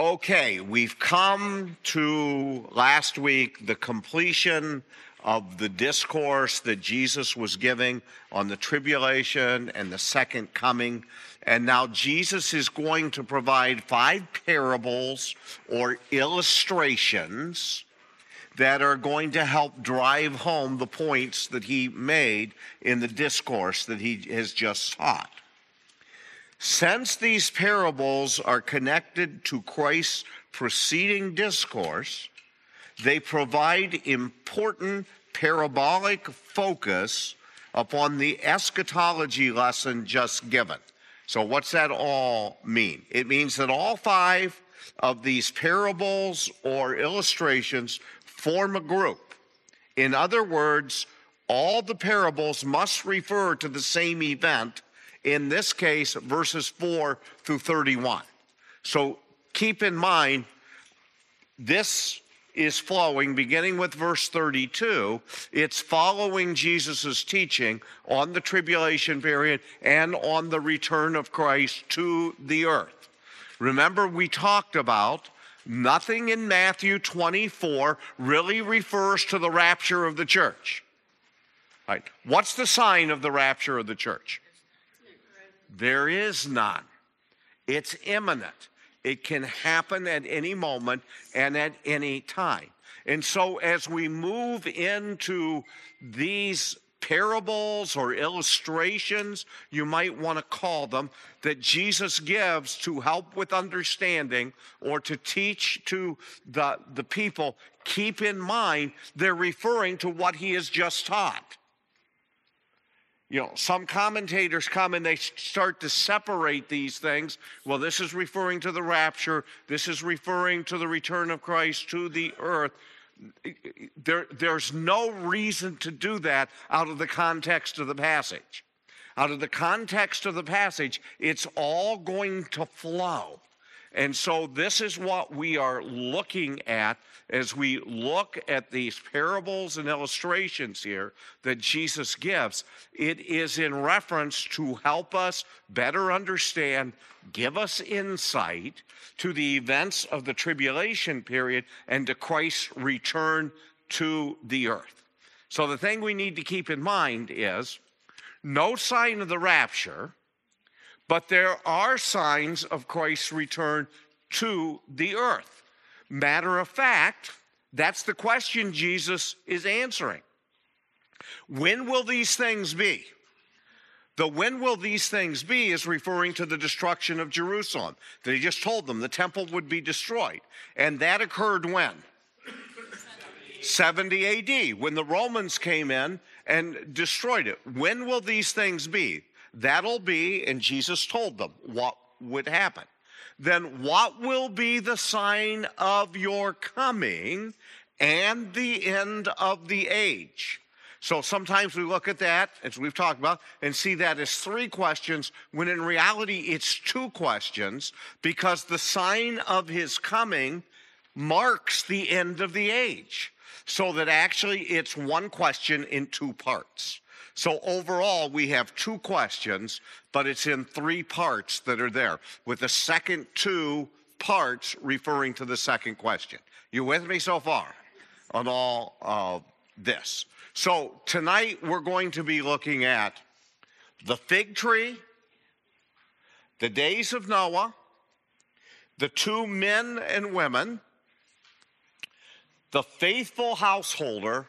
Okay, we've come to last week the completion of the discourse that Jesus was giving on the tribulation and the second coming. And now Jesus is going to provide five parables or illustrations that are going to help drive home the points that he made in the discourse that he has just taught. Since these parables are connected to Christ's preceding discourse, they provide important parabolic focus upon the eschatology lesson just given. So, what's that all mean? It means that all five of these parables or illustrations form a group. In other words, all the parables must refer to the same event, in this case, verses 4 through 31. So keep in mind, this is flowing, beginning with verse 32. It's following Jesus' teaching on the tribulation period and on the return of Christ to the earth. Remember, we talked about nothing in Matthew 24 really refers to the rapture of the church. Right? What's the sign of the rapture of the church? There is none. It's imminent. It can happen at any moment and at any time. And so, as we move into these parables or illustrations, you might want to call them, that Jesus gives to help with understanding or to teach to the, the people, keep in mind they're referring to what he has just taught. You know, some commentators come and they start to separate these things. Well, this is referring to the rapture, this is referring to the return of Christ to the earth. There, there's no reason to do that out of the context of the passage. Out of the context of the passage, it's all going to flow. And so, this is what we are looking at as we look at these parables and illustrations here that Jesus gives. It is in reference to help us better understand, give us insight to the events of the tribulation period and to Christ's return to the earth. So, the thing we need to keep in mind is no sign of the rapture but there are signs of Christ's return to the earth. Matter of fact, that's the question Jesus is answering. When will these things be? The when will these things be is referring to the destruction of Jerusalem. He just told them the temple would be destroyed. And that occurred when? 70 AD, when the Romans came in and destroyed it. When will these things be? That'll be, and Jesus told them what would happen. Then what will be the sign of your coming and the end of the age? So sometimes we look at that, as we've talked about, and see that as three questions, when in reality it's two questions, because the sign of his coming marks the end of the age. So that actually it's one question in two parts. So overall, we have two questions, but it's in three parts that are there, with the second two parts referring to the second question. You with me so far on all of this? So tonight we're going to be looking at the fig tree, the days of Noah, the two men and women, the faithful householder,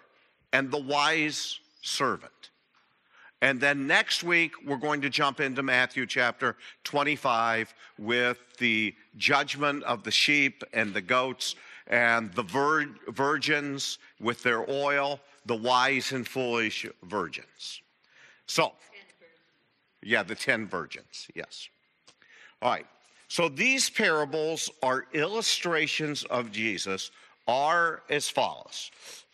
and the wise servant. And then next week, we're going to jump into Matthew chapter 25 with the judgment of the sheep and the goats and the vir- virgins with their oil, the wise and foolish virgins. So, yeah, the 10 virgins, yes. All right. So these parables are illustrations of Jesus, are as follows.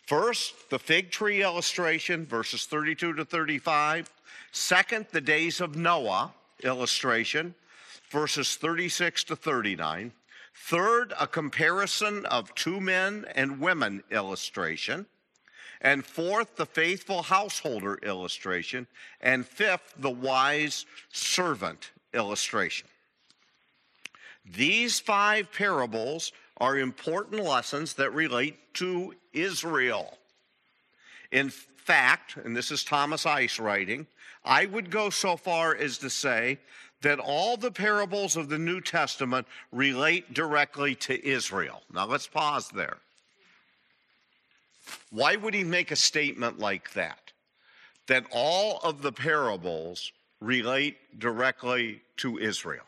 First, the fig tree illustration, verses 32 to 35. Second, the days of Noah illustration, verses 36 to 39. Third, a comparison of two men and women illustration. And fourth, the faithful householder illustration. And fifth, the wise servant illustration. These five parables are important lessons that relate to Israel. In fact, and this is Thomas Ice writing, I would go so far as to say that all the parables of the New Testament relate directly to Israel. Now let's pause there. Why would he make a statement like that? That all of the parables relate directly to Israel.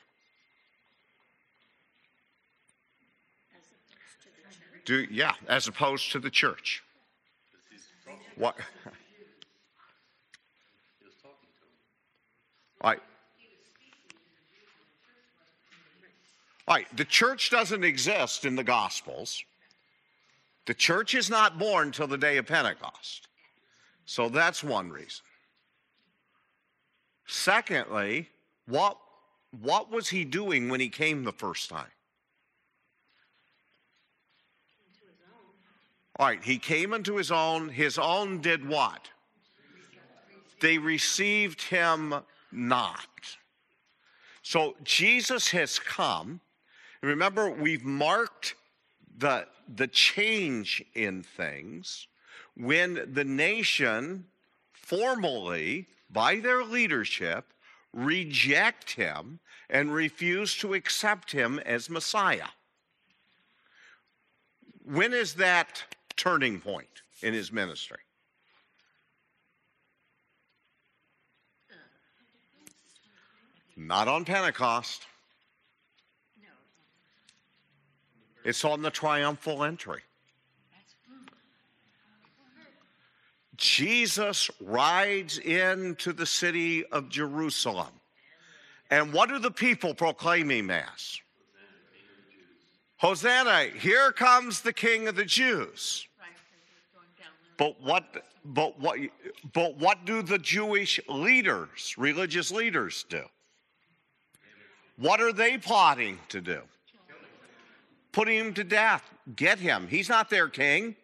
Do, yeah, as opposed to the church. What? All right. All right, the church doesn't exist in the Gospels. The church is not born till the day of Pentecost. So that's one reason. Secondly, what, what was he doing when he came the first time? All right, he came into his own. His own did what? They received him not. So Jesus has come. Remember, we've marked the, the change in things when the nation formally, by their leadership, reject him and refuse to accept him as Messiah. When is that turning point in his ministry? Not on Pentecost. It's on the triumphal entry. Jesus rides into the city of Jerusalem. And what do the people proclaiming Mass? Hosanna, here comes the king of the Jews. But what but what but what do the Jewish leaders, religious leaders do? What are they plotting to do? Putting him to death. Get him. He's not their king.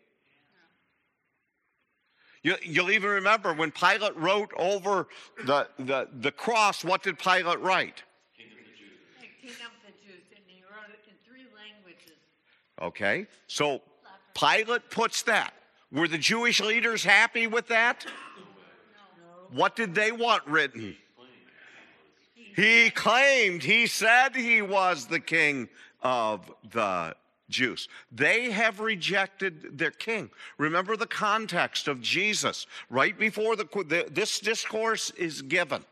You, will even remember when Pilate wrote over the, the, the cross, what did Pilate write? King of the Jews. King of the Jews, and he wrote it in three languages. Okay, so Pilate puts that. Were the Jewish leaders happy with that? What did they want written? He claimed, he said he was the king of the Jews. They have rejected their king. Remember the context of Jesus. Right before the, this discourse is given,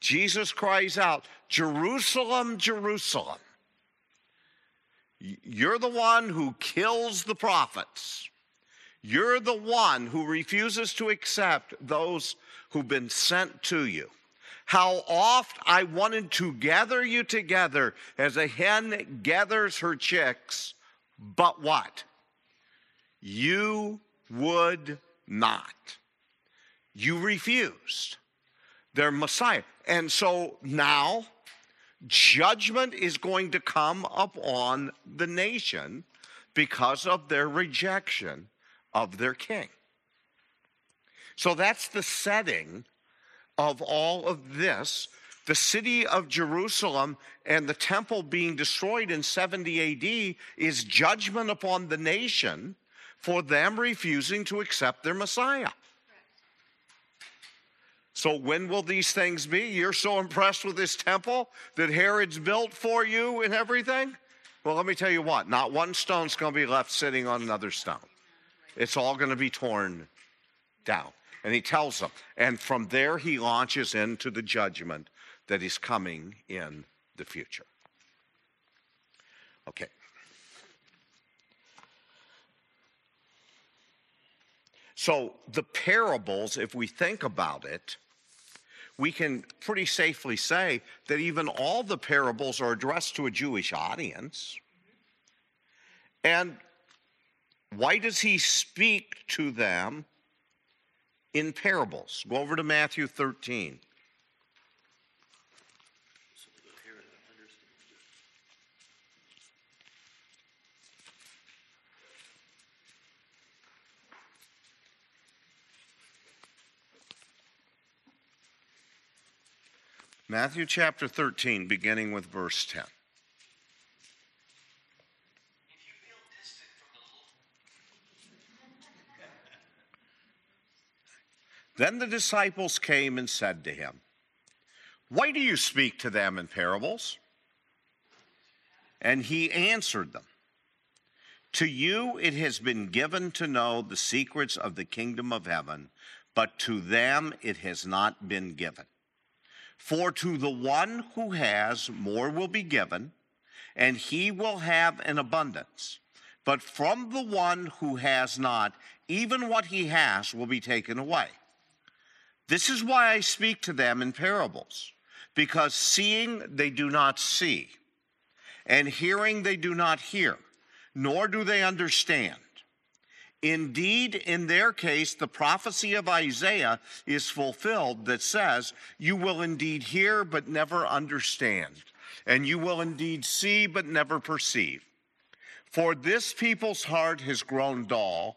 Jesus cries out, Jerusalem, Jerusalem. You're the one who kills the prophets. You're the one who refuses to accept those who've been sent to you. How oft I wanted to gather you together as a hen gathers her chicks, but what? You would not. You refused their Messiah. And so now judgment is going to come upon the nation because of their rejection of their king. So that's the setting of all of this, the city of Jerusalem and the temple being destroyed in 70 AD is judgment upon the nation for them refusing to accept their Messiah. So, when will these things be? You're so impressed with this temple that Herod's built for you and everything? Well, let me tell you what, not one stone's going to be left sitting on another stone. It's all going to be torn down. And he tells them. And from there, he launches into the judgment that is coming in the future. Okay. So, the parables, if we think about it, we can pretty safely say that even all the parables are addressed to a Jewish audience. And why does he speak to them in parables. Go over to Matthew 13. Matthew chapter 13, beginning with verse 10. Then the disciples came and said to him, Why do you speak to them in parables? And he answered them, To you it has been given to know the secrets of the kingdom of heaven, but to them it has not been given. For to the one who has, more will be given, and he will have an abundance. But from the one who has not, even what he has will be taken away. This is why I speak to them in parables, because seeing they do not see, and hearing they do not hear, nor do they understand. Indeed, in their case, the prophecy of Isaiah is fulfilled that says, You will indeed hear, but never understand, and you will indeed see, but never perceive. For this people's heart has grown dull,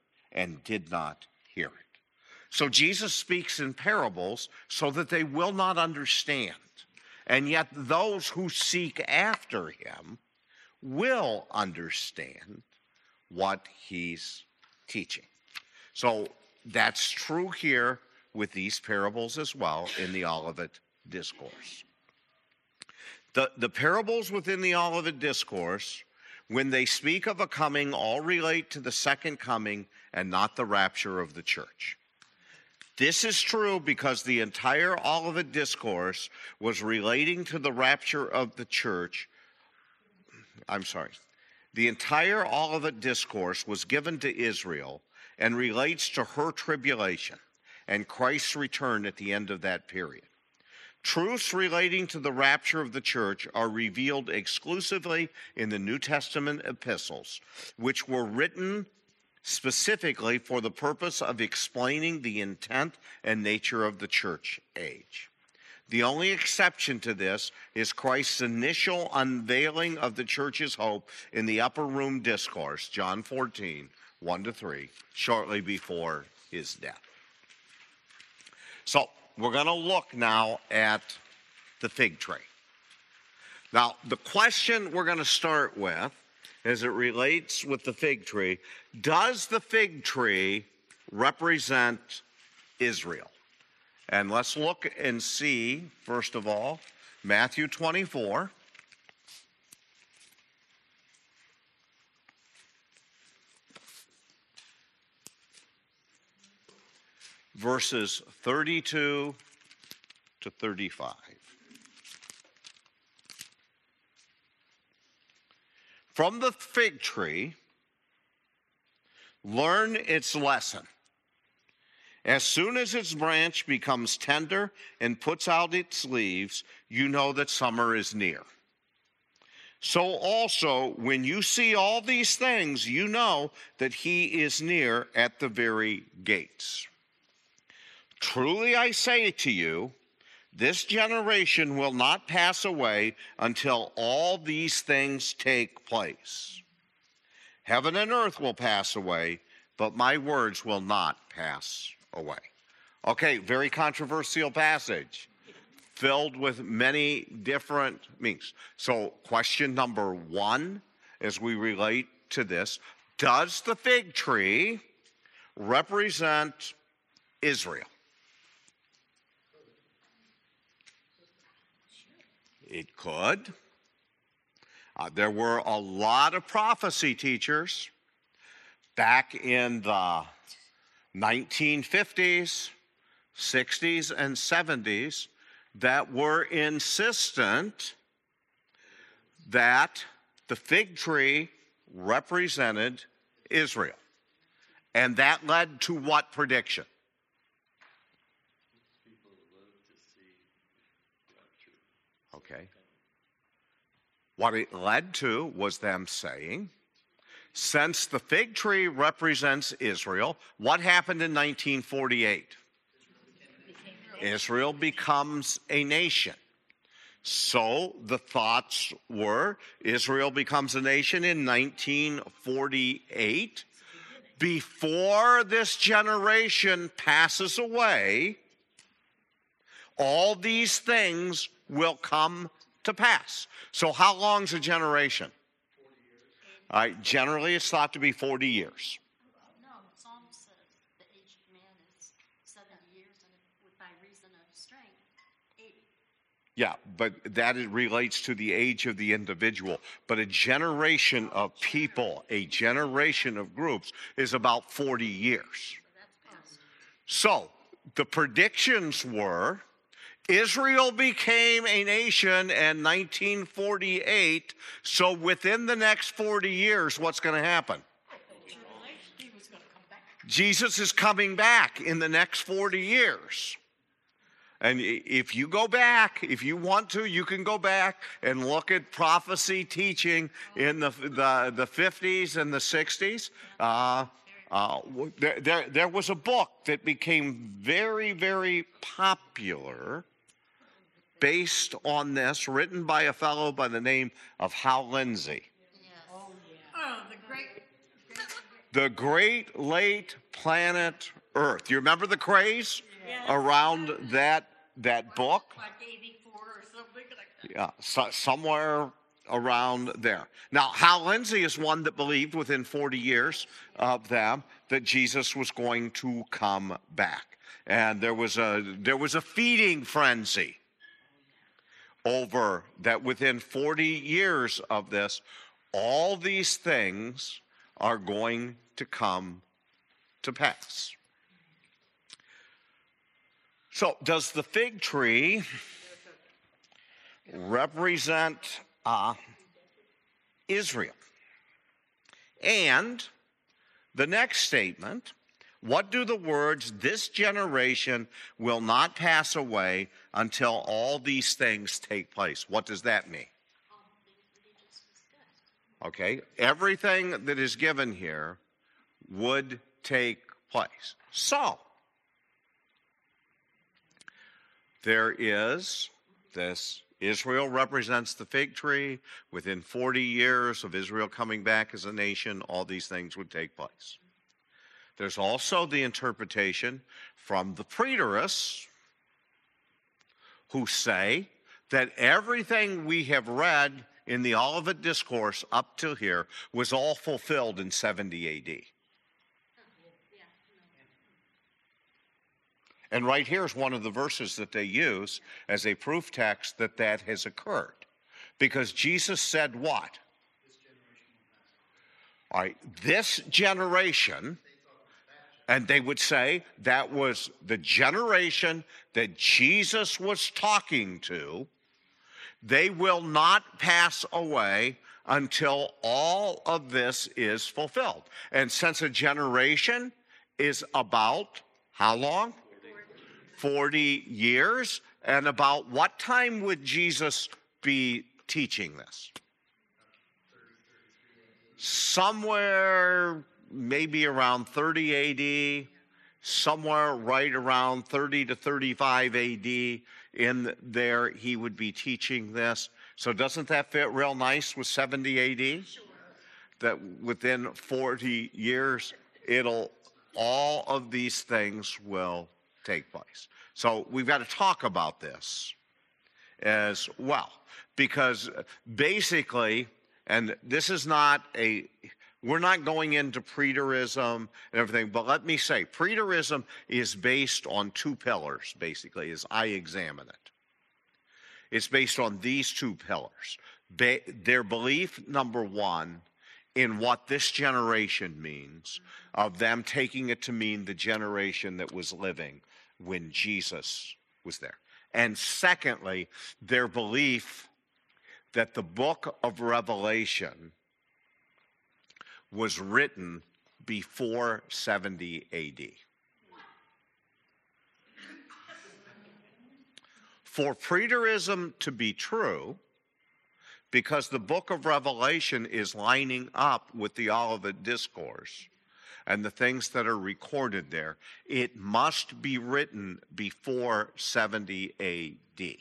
and did not hear it. So Jesus speaks in parables so that they will not understand. And yet, those who seek after him will understand what he's teaching. So that's true here with these parables as well in the Olivet Discourse. The, the parables within the Olivet Discourse, when they speak of a coming, all relate to the second coming and not the rapture of the church. This is true because the entire Olivet Discourse was relating to the rapture of the church. I'm sorry. The entire Olivet Discourse was given to Israel and relates to her tribulation and Christ's return at the end of that period. Truths relating to the rapture of the church are revealed exclusively in the New Testament epistles, which were written specifically for the purpose of explaining the intent and nature of the church age. The only exception to this is Christ's initial unveiling of the church's hope in the upper room discourse, John 14, 1 to 3, shortly before his death. So we're going to look now at the fig tree. Now, the question we're going to start with, as it relates with the fig tree, does the fig tree represent Israel? And let's look and see, first of all, Matthew 24. verses 32 to 35. From the fig tree, learn its lesson. As soon as its branch becomes tender and puts out its leaves, you know that summer is near. So also, when you see all these things, you know that he is near at the very gates. Truly I say to you, this generation will not pass away until all these things take place. Heaven and earth will pass away, but my words will not pass away. Okay, very controversial passage filled with many different meanings. So, question number one as we relate to this Does the fig tree represent Israel? It could. Uh, there were a lot of prophecy teachers back in the 1950s, 60s, and 70s that were insistent that the fig tree represented Israel. And that led to what prediction? Okay. What it led to was them saying, since the fig tree represents Israel, what happened in 1948? Israel becomes a nation. So the thoughts were Israel becomes a nation in 1948. Before this generation passes away, all these things will come to pass. So, how long's a generation? All right, generally it's thought to be 40 years. No, Psalm says the man is seventy years and with by reason of strength, eighty. Yeah, but that it relates to the age of the individual. But a generation of people, a generation of groups, is about 40 years. So the predictions were Israel became a nation in 1948. So within the next 40 years, what's going to happen? Jesus is coming back in the next 40 years. And if you go back, if you want to, you can go back and look at prophecy teaching in the, the, the 50s and the 60s. Uh, uh, there, there, there was a book that became very, very popular based on this, written by a fellow by the name of Hal Lindsey. Oh, the great, The Great Late Planet Earth. You remember the craze around that, that book? like eighty-four or something like that. Yeah, so, somewhere around there. Now, Hal Lindsey is one that believed within 40 years of them that Jesus was going to come back. And there was a there was a feeding frenzy over that within 40 years of this, all these things are going to come to pass. So, does the fig tree represent uh, Israel? And the next statement what do the words, this generation will not pass away until all these things take place? What does that mean? Okay, everything that is given here would take place. So, there is this Israel represents the fig tree. Within 40 years of Israel coming back as a nation, all these things would take place. There's also the interpretation from the preterists who say that everything we have read in the Olivet Discourse up to here was all fulfilled in 70 AD. And right here is one of the verses that they use as a proof text that that has occurred. Because Jesus said what? All right, this generation, and they would say that was the generation that Jesus was talking to, they will not pass away until all of this is fulfilled. And since a generation is about how long? 40 years. And about what time would Jesus be teaching this? Somewhere maybe around 30 AD, somewhere right around 30 to 35 AD in there he would be teaching this. So doesn't that fit real nice with 70 AD? Sure. That within 40 years it'll all of these things will take place. So we've got to talk about this as well because basically and this is not a we're not going into preterism and everything but let me say preterism is based on two pillars basically as i examine it. It's based on these two pillars. Ba- their belief number one in what this generation means of them taking it to mean the generation that was living when jesus was there. And secondly their belief that the book of Revelation was written before 70 AD. For preterism to be true, because the book of Revelation is lining up with the Olivet Discourse, and the things that are recorded there, it must be written before 70 AD.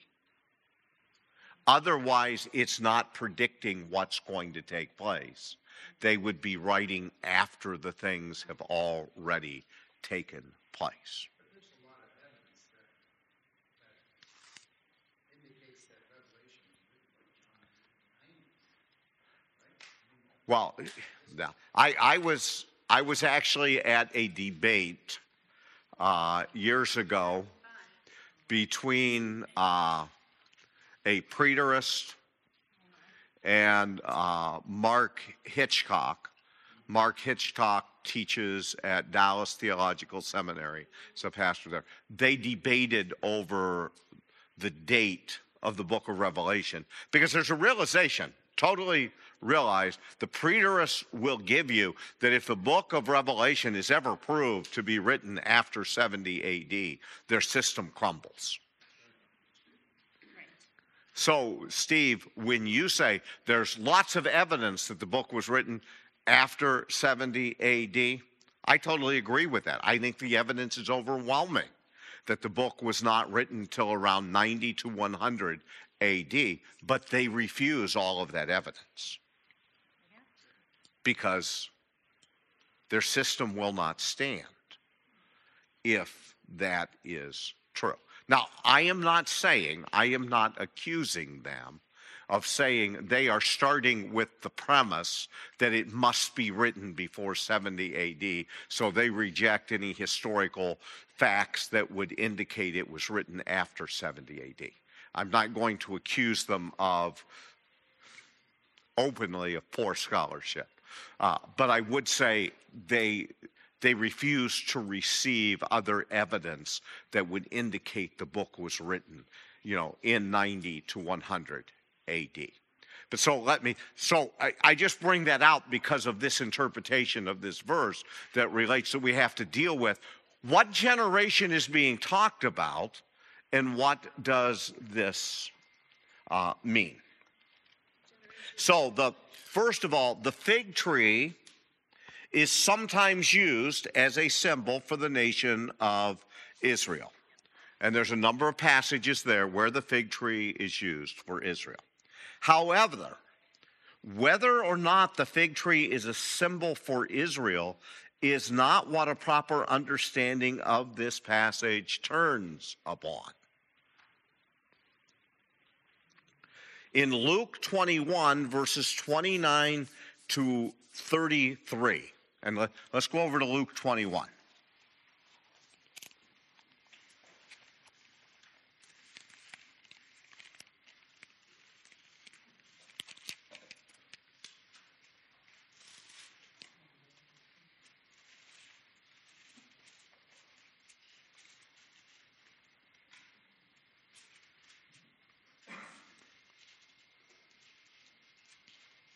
Otherwise, it's not predicting what's going to take place. They would be writing after the things have already taken place. Well, now I, I was I was actually at a debate uh, years ago between uh, a preterist and uh, Mark Hitchcock. Mark Hitchcock teaches at Dallas Theological Seminary, so a pastor there. They debated over the date of the book of Revelation because there's a realization, totally realized, the preterists will give you that if the book of Revelation is ever proved to be written after 70 AD, their system crumbles. So, Steve, when you say there's lots of evidence that the book was written after 70 AD, I totally agree with that. I think the evidence is overwhelming that the book was not written till around 90 to 100 AD, but they refuse all of that evidence because their system will not stand if that is true. Now, I am not saying, I am not accusing them of saying they are starting with the premise that it must be written before 70 AD, so they reject any historical facts that would indicate it was written after 70 AD. I'm not going to accuse them of openly of poor scholarship. Uh, but I would say they they refused to receive other evidence that would indicate the book was written, you know, in 90 to 100 AD. But so let me, so I, I, just bring that out because of this interpretation of this verse that relates that we have to deal with. What generation is being talked about, and what does this uh, mean? So, the first of all, the fig tree is sometimes used as a symbol for the nation of Israel. And there's a number of passages there where the fig tree is used for Israel. However, whether or not the fig tree is a symbol for Israel is not what a proper understanding of this passage turns upon. In Luke 21, verses 29 to 33, and let, us go over to Luke 21.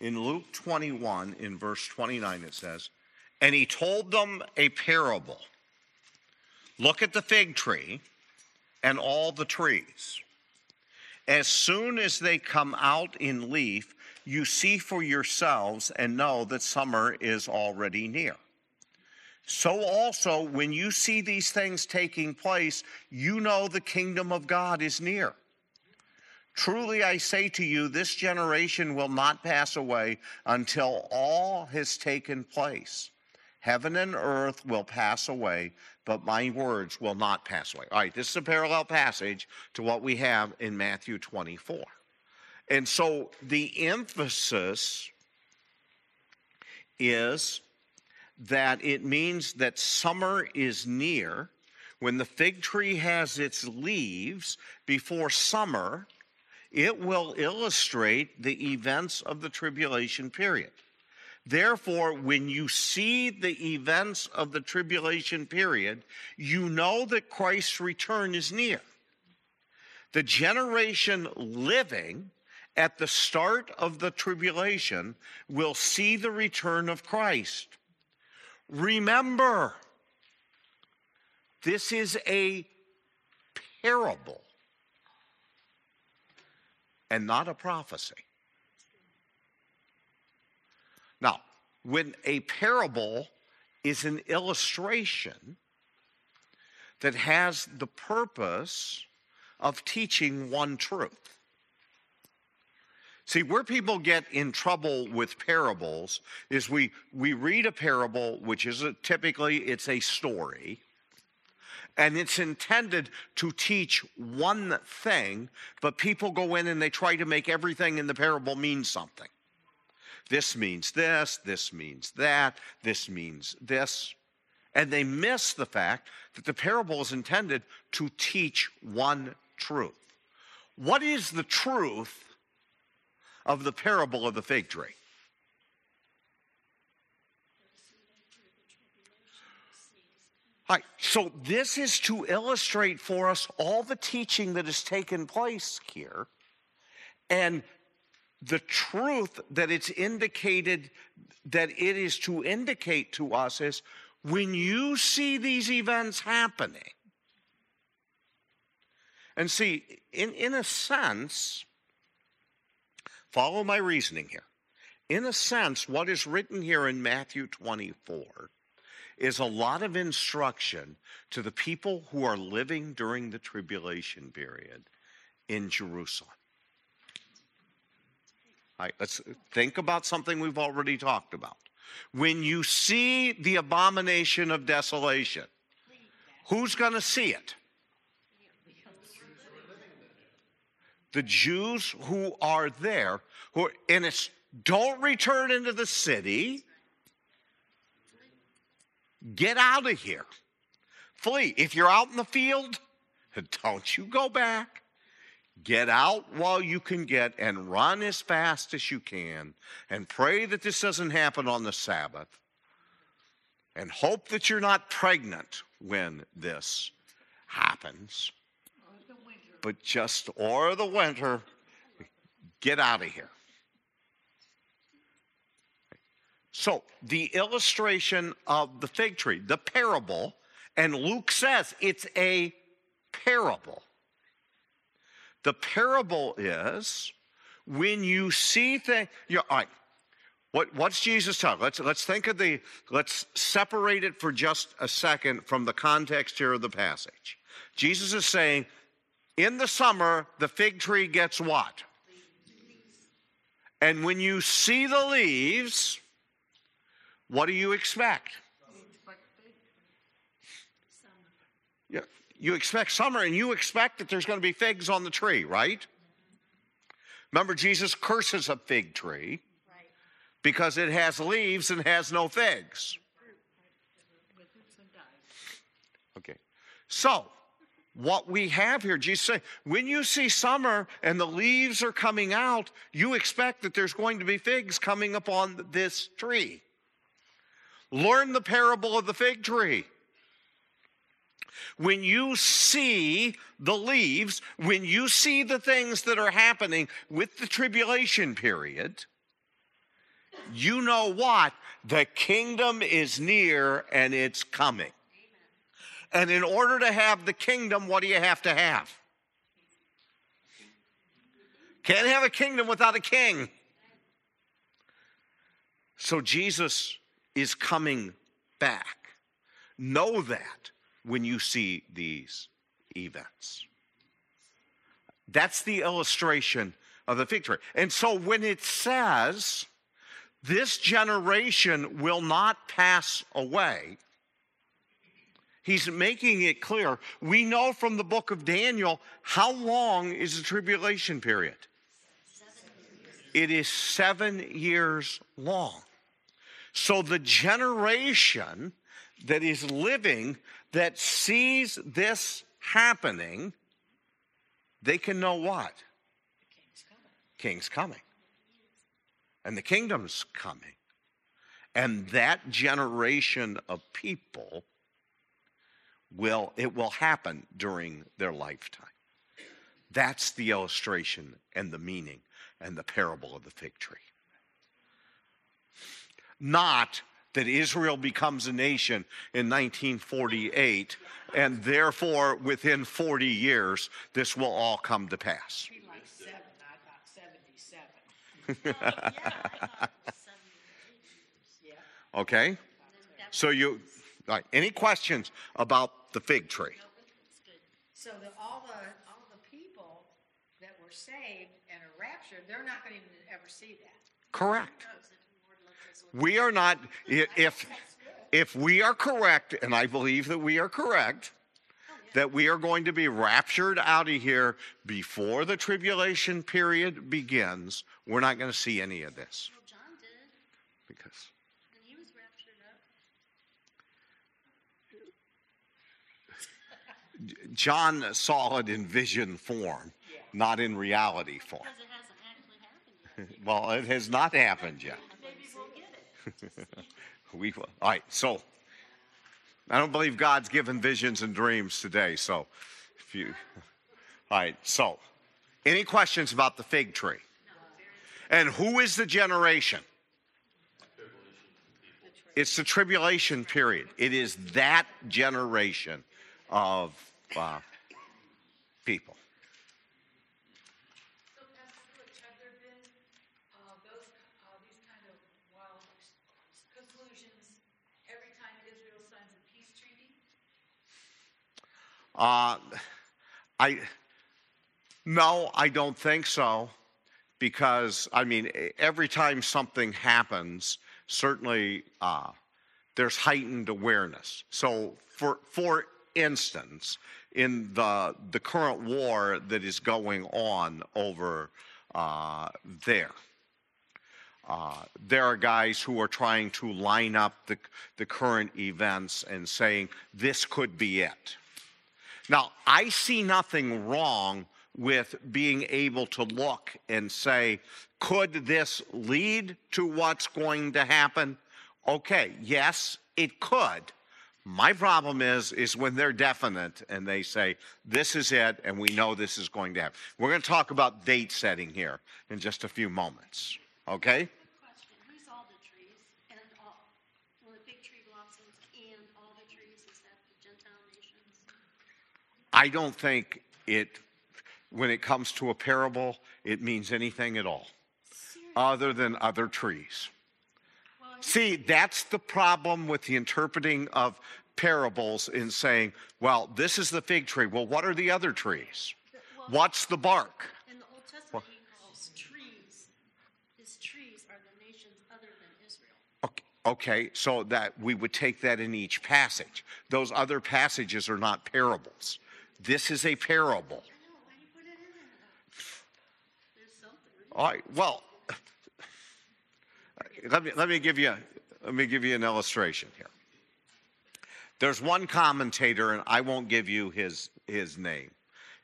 In Luke 21, in verse 29, it says, and he told them a parable. Look at the fig tree and all the trees. As soon as they come out in leaf, you see for yourselves and know that summer is already near. So also, when you see these things taking place, you know the kingdom of God is near. Truly I say to you, this generation will not pass away until all has taken place. Heaven and earth will pass away, but my words will not pass away. All right, this is a parallel passage to what we have in Matthew 24. And so the emphasis is that it means that summer is near. When the fig tree has its leaves before summer, it will illustrate the events of the tribulation period. Therefore, when you see the events of the tribulation period, you know that Christ's return is near. The generation living at the start of the tribulation will see the return of Christ. Remember, this is a parable and not a prophecy. Now, when a parable is an illustration that has the purpose of teaching one truth. See, where people get in trouble with parables is we, we read a parable, which is a, typically it's a story, and it's intended to teach one thing, but people go in and they try to make everything in the parable mean something. This means this, this means that, this means this. And they miss the fact that the parable is intended to teach one truth. What is the truth of the parable of the fig tree? All right, so this is to illustrate for us all the teaching that has taken place here and the truth that it's indicated that it is to indicate to us is when you see these events happening, and see, in, in a sense, follow my reasoning here. In a sense, what is written here in Matthew 24 is a lot of instruction to the people who are living during the tribulation period in Jerusalem. Let's think about something we've already talked about. When you see the abomination of desolation, who's going to see it? The Jews who are there, who are, and it's don't return into the city. Get out of here. Flee. If you're out in the field, don't you go back. Get out while you can get and run as fast as you can and pray that this doesn't happen on the Sabbath and hope that you're not pregnant when this happens. But just, or the winter, get out of here. So, the illustration of the fig tree, the parable, and Luke says it's a parable. The parable is when you see things, you all right, what, what's Jesus talking? Let's, let's think of the, let's separate it for just a second from the context here of the passage. Jesus is saying, in the summer, the fig tree gets what? And when you see the leaves, what do you expect? Yeah, you expect summer and you expect that there's going to be figs on the tree, right? Remember, Jesus curses a fig tree because it has leaves and has no figs. Okay. So, what we have here, Jesus said, when you see summer and the leaves are coming out, you expect that there's going to be figs coming upon this tree. Learn the parable of the fig tree. When you see the leaves, when you see the things that are happening with the tribulation period, you know what? The kingdom is near and it's coming. And in order to have the kingdom, what do you have to have? Can't have a kingdom without a king. So Jesus is coming back. Know that when you see these events. That's the illustration of the fig tree. And so when it says, this generation will not pass away, he's making it clear. We know from the book of Daniel how long is the tribulation period? It is seven years long. So the generation that is living that sees this happening, they can know what? King's coming. King's coming. And the kingdom's coming. And that generation of people will, it will happen during their lifetime. That's the illustration and the meaning and the parable of the fig tree. Not that Israel becomes a nation in 1948, and therefore within 40 years, this will all come to pass. Like seven, I thought seventy-seven. Well, oh, yeah, I thought seven or eight years. Yeah. Okay? So you, all right, any questions about the fig tree? So the, all the, all the people that were saved and are raptured, they're not gonna even ever see that. Correct. We are not, if, if we are correct, and I believe that we are correct, that we are going to be raptured out of here before the tribulation period begins, we're not going to see any of this. Well, John did, Because, and he was raptured up. John saw it in vision form, not in reality form. Because it hasn't actually happened yet. Well, it has not happened yet. Maybe we'll get it. We, will- all right, so I don't believe God's given visions and dreams today. So, if you, all right, so any questions about the fig tree? And who is the generation? It's the tribulation period. It is that generation of uh, people. So Pastor Butch, have there been, uh, those, uh, these kind of wild conclusions every time Israel signs a peace treaty? Uh, I no, I don't think so, because I mean, every time something happens, certainly uh, there's heightened awareness. So, for for instance, in the the current war that is going on over uh, there. Uh, there are guys who are trying to line up the, the current events and saying this could be it. Now, I see nothing wrong with being able to look and say, could this lead to what's going to happen? Okay, yes, it could. My problem is is when they're definite and they say this is it and we know this is going to happen. We're going to talk about date setting here in just a few moments. Okay? Question, who's all the trees and all, when the fig tree blossoms and all the trees, is that the Gentile nations? I don't think it when it comes to a parable it means anything at all other than other trees. See, that's the problem with the interpreting of parables in saying, well, this is the fig tree. Well, what are the other trees? What's the bark? In the Old Testament, he calls trees, his trees are the nations other than Israel. Okay, Okay, so that we would take that in each passage. Those other passages are not parables. This is a parable. All right, well, let me, let me give you, let me give you an illustration here. There's one commentator, and I won't give you his, his name.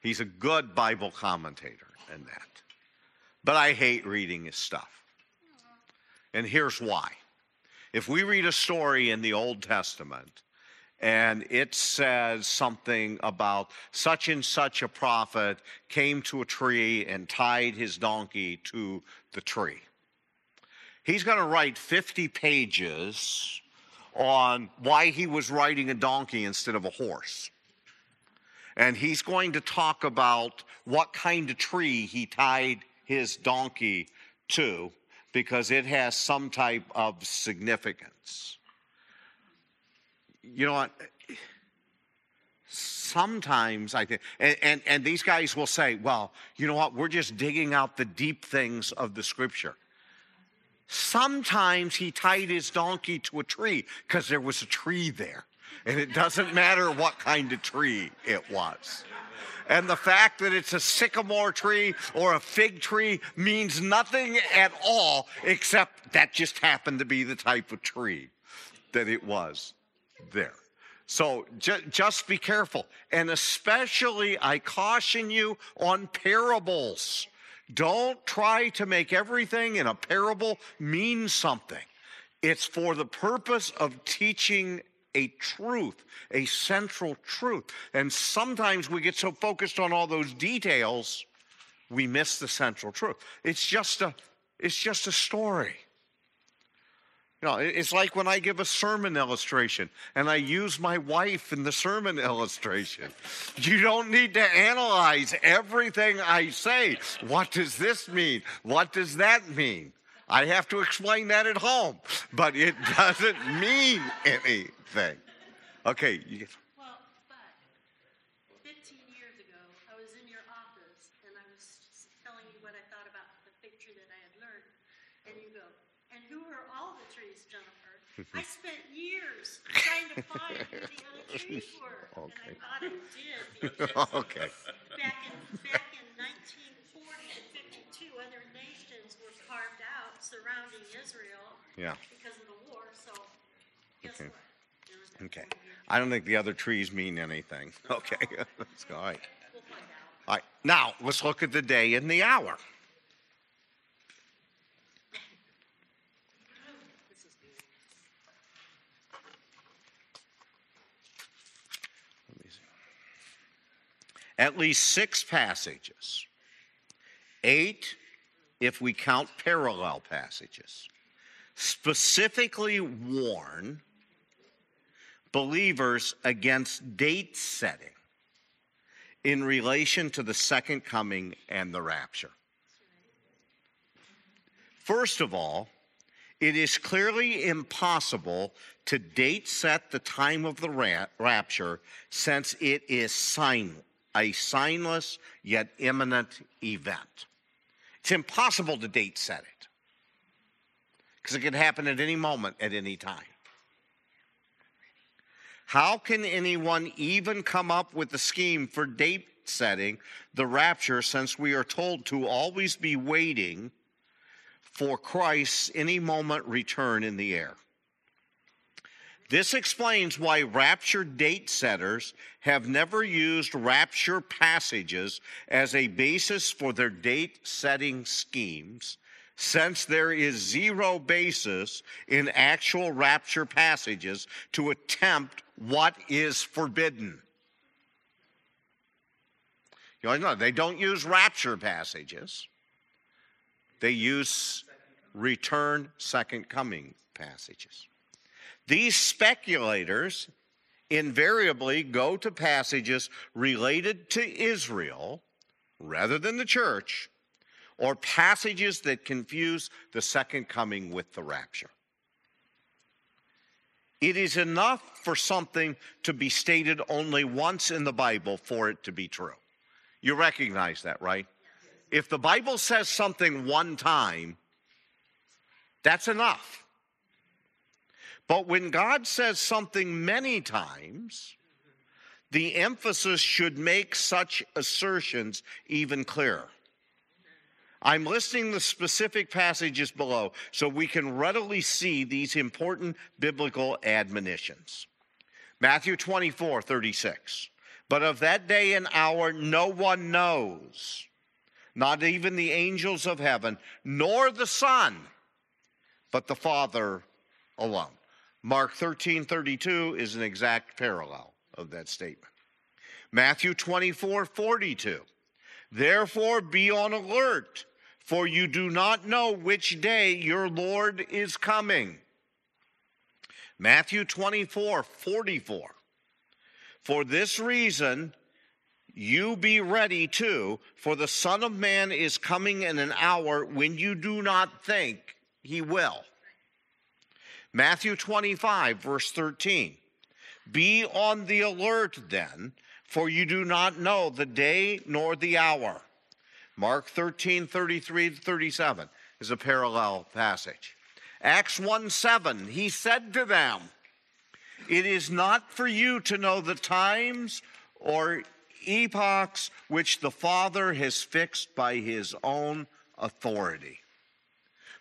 He's a good Bible commentator in that. But I hate reading his stuff. And here's why. If we read a story in the Old Testament and it says something about such and such a prophet came to a tree and tied his donkey to the tree, he's going to write 50 pages on why he was riding a donkey instead of a horse. And he's going to talk about what kind of tree he tied his donkey to because it has some type of significance. You know what? Sometimes I think, and, and, and these guys will say, well, you know what? We're just digging out the deep things of the scripture. Sometimes he tied his donkey to a tree because there was a tree there. And it doesn't matter what kind of tree it was. And the fact that it's a sycamore tree or a fig tree means nothing at all except that just happened to be the type of tree that it was there. So ju- just be careful. And especially, I caution you on parables. Don't try to make everything in a parable mean something. It's for the purpose of teaching a truth, a central truth. And sometimes we get so focused on all those details, we miss the central truth. It's just a it's just a story. You know, it's like when I give a sermon illustration and I use my wife in the sermon illustration. You don't need to analyze everything I say. What does this mean? What does that mean? I have to explain that at home, but it doesn't mean anything. Okay, but fifteen years ago, I was in your office and I was just telling you what I thought about the fig tree that I had learned. And you go, and who are all the trees, Jennifer? I spent years trying to find who the other trees were. Okay. And I thought I did because okay. back in, back in nineteen forty to fifty-two, other nations were carved out surrounding Israel Yeah. because of the war, so guess Okay. what? There was that Okay. I don't think the other trees mean anything. Okay. Let's go. All right. We'll find out. All right. Now, let's look at the day and the hour. This is good. Let me see. At least six passages, eight if we count parallel passages, specifically warn believers against date setting in relation to the second coming and the rapture. First of all, it is clearly impossible to date set the time of the rapture since it is sign, a signless yet imminent event. It's impossible to date set it because it could happen at any moment, at any time. How can anyone even come up with a scheme for date setting the rapture since we are told to always be waiting for Christ's any moment return in the air? This explains why rapture date setters have never used rapture passages as a basis for their date setting schemes, since there is zero basis in actual rapture passages to attempt what is forbidden. You know, they don't use rapture passages. They use return, second coming passages. These speculators invariably go to passages related to Israel rather than the church, or passages that confuse the second coming with the rapture. It is enough for something to be stated only once in the Bible for it to be true. You recognize that, right? If the Bible says something one time, that's enough. But when God says something many times, the emphasis should make such assertions even clearer. I'm listing the specific passages below so we can readily see these important biblical admonitions. Matthew 24, 36. But of that day and hour no one knows, not even the angels of heaven, nor the Son, but the Father alone. Mark 13, 32 is an exact parallel of that statement. Matthew 24, 42. Therefore be on alert, for you do not know which day your Lord is coming. Matthew 24, 44. For this reason, you be ready too, for the Son of Man is coming in an hour when you do not think he will. Matthew 25, verse 13. Be on the alert then, for you do not know the day nor the hour. Mark 13, 33 to 37 is a parallel passage. Acts 1 7, he said to them, It is not for you to know the times or epochs which the Father has fixed by his own authority.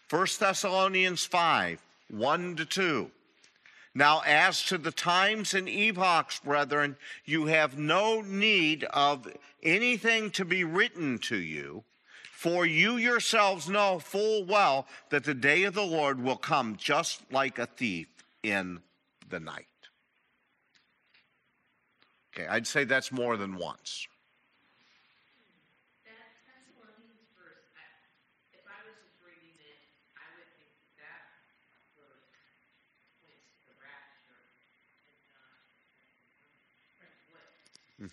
1 Thessalonians 5 1 to 2. Now, as to the times and epochs, brethren, you have no need of anything to be written to you, for you yourselves know full well that the day of the Lord will come just like a thief in the night. Okay, I'd say that's more than once. That Thessalonians verse, I, if I was just reading it, I would think that verse points to the rapture and what.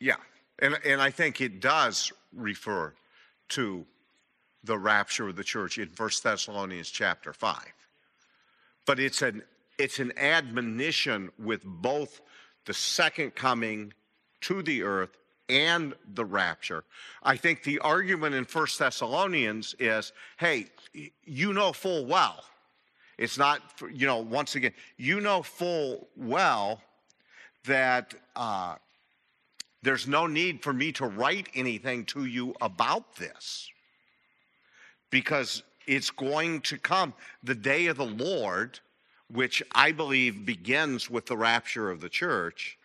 Yeah, and, and I think it does refer to the rapture of the church in 1 Thessalonians chapter 5. But it's an it's an admonition with both the second coming to the earth and the rapture. I think the argument in 1 Thessalonians is, hey, you know full well. It's not, you know, once again, you know full well that uh, there's no need for me to write anything to you about this because it's going to come. The day of the Lord, which I believe begins with the rapture of the church.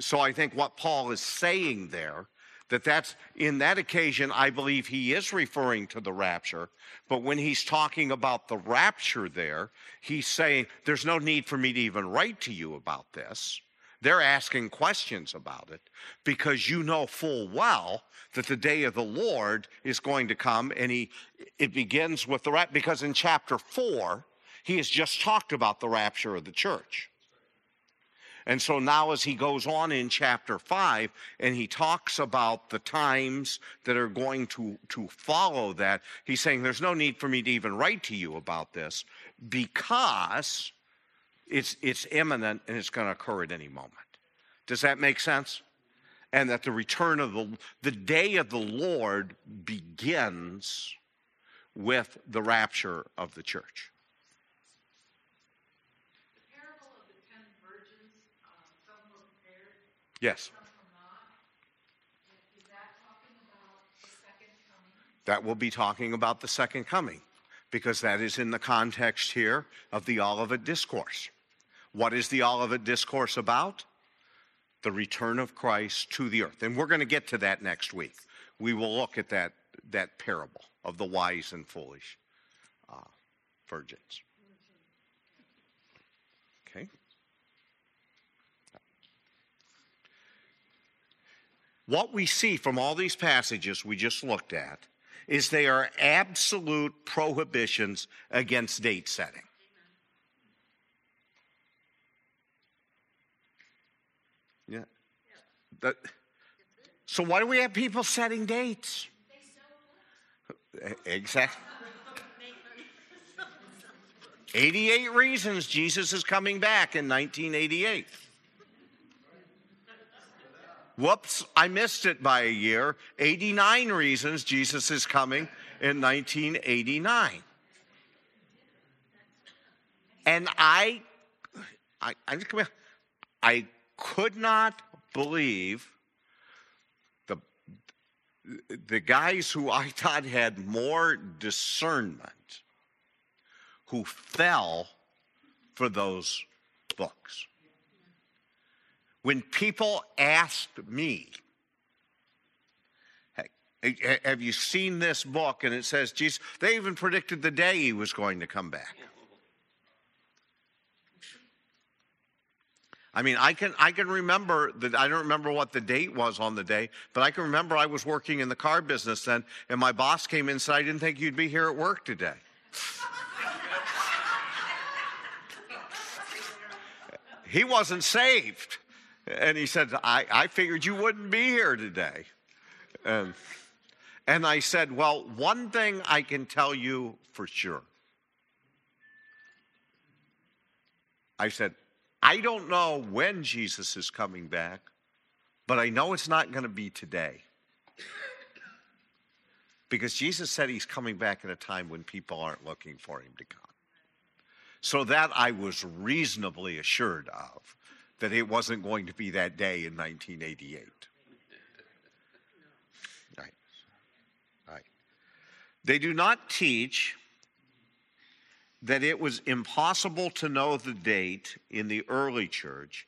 So I think what Paul is saying there, that that's in that occasion, I believe he is referring to the rapture. But when he's talking about the rapture there, he's saying there's no need for me to even write to you about this. They're asking questions about it because you know full well that the day of the Lord is going to come and he it begins with the rapture because in chapter 4 he has just talked about the rapture of the church. And so now, as he goes on in chapter 5, and he talks about the times that are going to, to follow that, he's saying there's no need for me to even write to you about this because it's, it's imminent and it's going to occur at any moment. Does that make sense? And that the return of the, the day of the Lord begins with the rapture of the church. The parable of the ten virgins, um, some were prepared, Yes. some were not. Is- Is that talking about the second coming? That will be talking about the second coming because that is in the context here of the Olivet Discourse. What is the Olivet Discourse about? The return of Christ to the earth. And we're going to get to that next week. We will look at that, that parable of the wise and foolish uh, virgins. Okay? What we see from all these passages we just looked at is they are absolute prohibitions against date setting. Yeah. That, so why do we have people setting dates? Exactly. 88 reasons Jesus is coming back in 1988. Whoops, I missed it by a year. 89 reasons Jesus is coming in 1989. And I, I, I. I could not believe the, the guys who I thought had more discernment who fell for those books. When people asked me, hey, have you seen this book? And it says, Jesus, they even predicted the day he was going to come back. I mean, I can I can remember that I don't remember what the date was on the day, but I can remember I was working in the car business then, and my boss came in and said, I didn't think you'd be here at work today. he wasn't saved. And he said, I, I figured you wouldn't be here today. And, and I said, Well, one thing I can tell you for sure. I said, I don't know when Jesus is coming back, but I know it's not going to be today. Because Jesus said he's coming back at a time when people aren't looking for him to come. So that I was reasonably assured of that it wasn't going to be that day in 1988. Right. Right. They do not teach that it was impossible to know the date in the early church,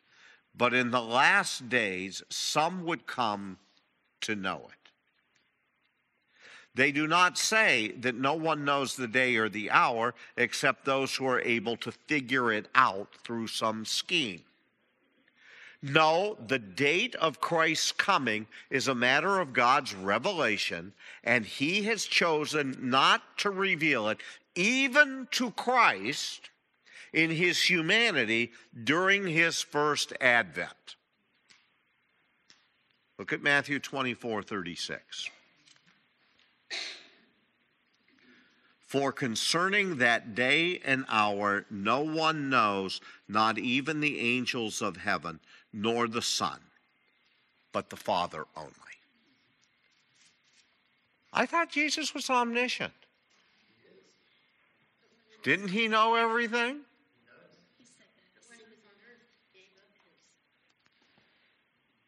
but in the last days, some would come to know it. They do not say that no one knows the day or the hour except those who are able to figure it out through some scheme. No, the date of Christ's coming is a matter of God's revelation, and He has chosen not to reveal it even to Christ in His humanity during His first advent. Look at Matthew 24 36. For concerning that day and hour, no one knows, not even the angels of heaven, nor the Son, but the Father only. I thought Jesus was omniscient. Didn't he know everything? He said that when he was on earth, he gave up his.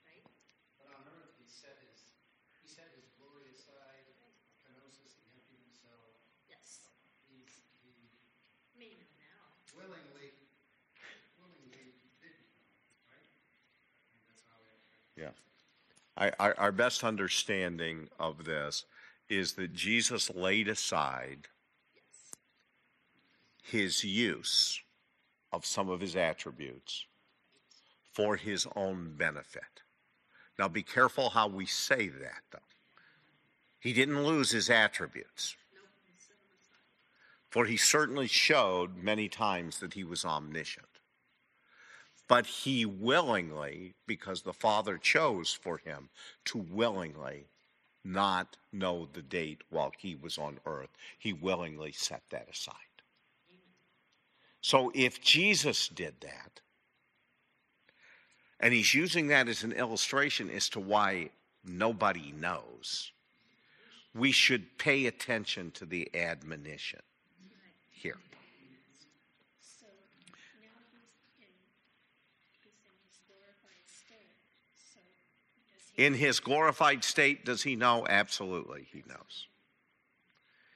Right? But on earth, he set his, he set his glory aside, kenosis, he emptied himself. Yes. He's, he Me now. willingly, willingly did become, right? I. Yeah. I, our, best understanding of this is that Jesus laid aside. His use of some of his attributes for his own benefit. Now, be careful how we say that, though. He didn't lose his attributes, for he certainly showed many times that he was omniscient. But he willingly, because the Father chose for him to willingly not know the date while he was on earth, he willingly set that aside. So if Jesus did that, and he's using that as an illustration as to why nobody knows, we should pay attention to the admonition here. In his glorified state, does he know? Absolutely, he knows.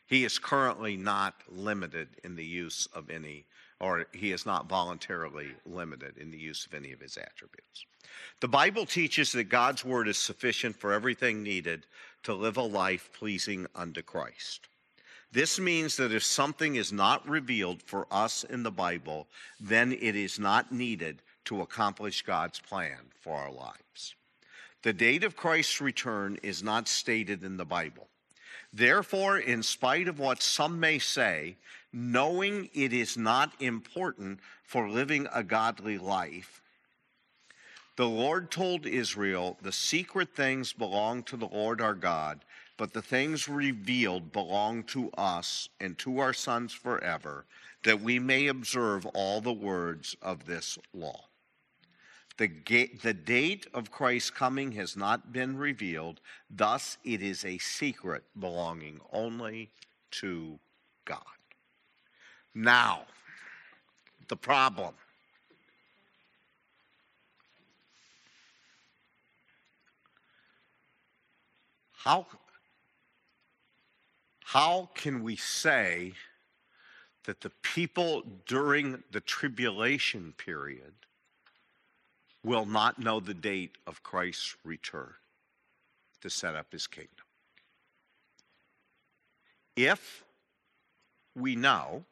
He is currently not limited in the use of any, or he is not voluntarily limited in the use of any of his attributes. The Bible teaches that God's word is sufficient for everything needed to live a life pleasing unto Christ. This means that if something is not revealed for us in the Bible, then it is not needed to accomplish God's plan for our lives. The date of Christ's return is not stated in the Bible. Therefore, in spite of what some may say, knowing it is not important for living a godly life, the Lord told Israel, The secret things belong to the Lord our God, but the things revealed belong to us and to our sons forever, that we may observe all the words of this law. The, ga- the date of Christ's coming has not been revealed, thus, it is a secret belonging only to God. Now, the problem. How, how can we say that the people during the tribulation period will not know the date of Christ's return to set up his kingdom? If we know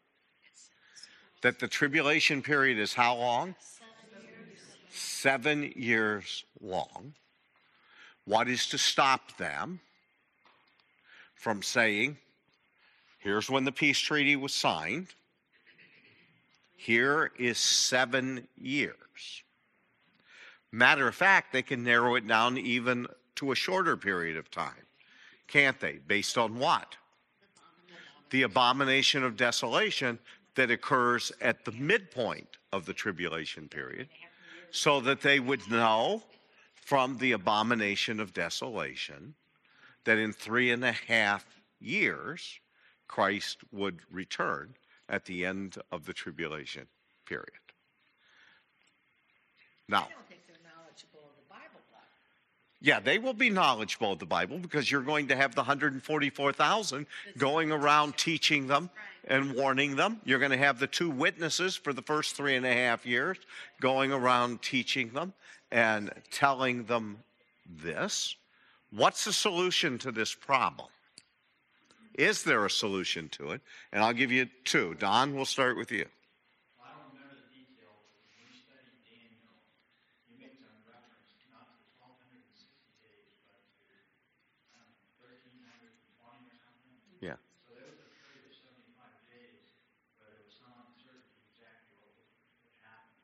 that the tribulation period is how long? Seven years long. What is to stop them from saying, here's when the peace treaty was signed, here is seven years? Matter of fact, they can narrow it down even to a shorter period of time, can't they? Based on what? The abomination of desolation that occurs at the midpoint of the tribulation period, so that they would know from the abomination of desolation that in three and a half years Christ would return at the end of the tribulation period. Now, I don't think they're knowledgeable of the Bible, though. Yeah, they will be knowledgeable of the Bible because you're going to have the 144,000 going around teaching them and warning them. You're going to have the two witnesses for the first three and a half years going around teaching them and telling them this. What's the solution to this problem? Is there a solution to it? And I'll give you two. Don, we'll start with you. I don't remember the details, but when we studied Daniel, you made some reference not to twelve hundred and sixty days, but to, I don't know, thirteen hundred and twenty or something. Yeah. So there was a period of seventy-five days, but it was some uncertainty exactly what would, would happen.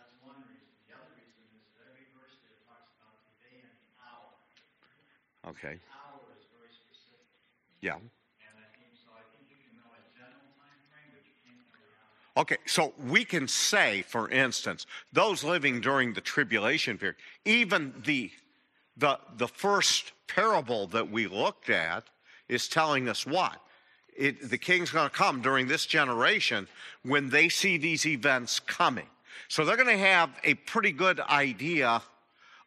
That's one reason. The other reason is that every verse there talks about the day and the hour. Okay. Hour is very specific. Yeah. And I think, so I think you can know Okay, so we can say, for instance, those living during the tribulation period, even the, the, the first parable that we looked at is telling us what? It, the king's going to come during this generation when they see these events coming. So they're going to have a pretty good idea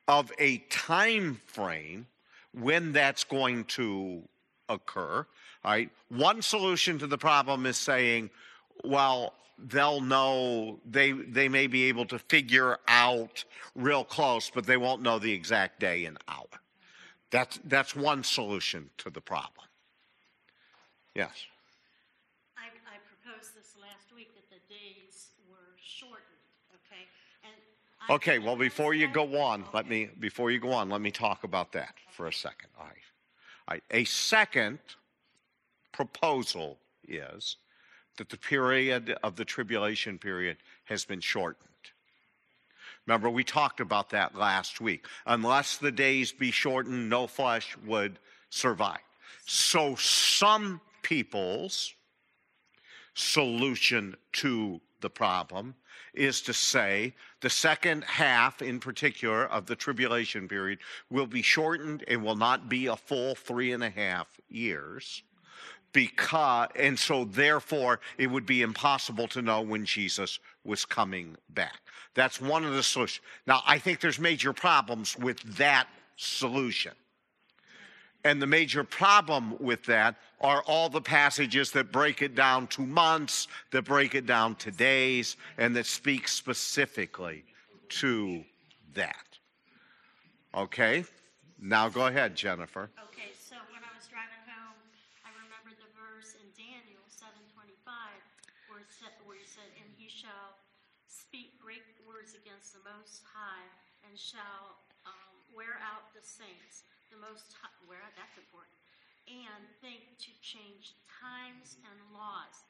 of a time frame when that's going to occur. All right. One solution to the problem is saying, well, they'll know they they may be able to figure out real close, but they won't know the exact day and hour. That's that's one solution to the problem. Yes. I, I proposed this last week that the days were shortened, okay? And Okay, well, before you go on, let me, before you go on, let me talk about that for a second. All right. All right. A second proposal is that the period of the tribulation period has been shortened. Remember, we talked about that last week. Unless the days be shortened, no flesh would survive. So some people's solution to the problem is to say the second half, in particular, of the tribulation period will be shortened and will not be a full three and a half years. Because, and so therefore, it would be impossible to know when Jesus was coming back. That's one of the solutions. Now, I think there's major problems with that solution. And the major problem with that are all the passages that break it down to months, that break it down to days, and that speak specifically to that. Okay? Now go ahead, Jennifer. Okay, so when I was driving home, I remembered the verse in Daniel seven twenty-five where it said, where it said, and he shall speak great words against the Most High and shall, wear out the saints, the Most wear out, that's important, and think to change times and laws.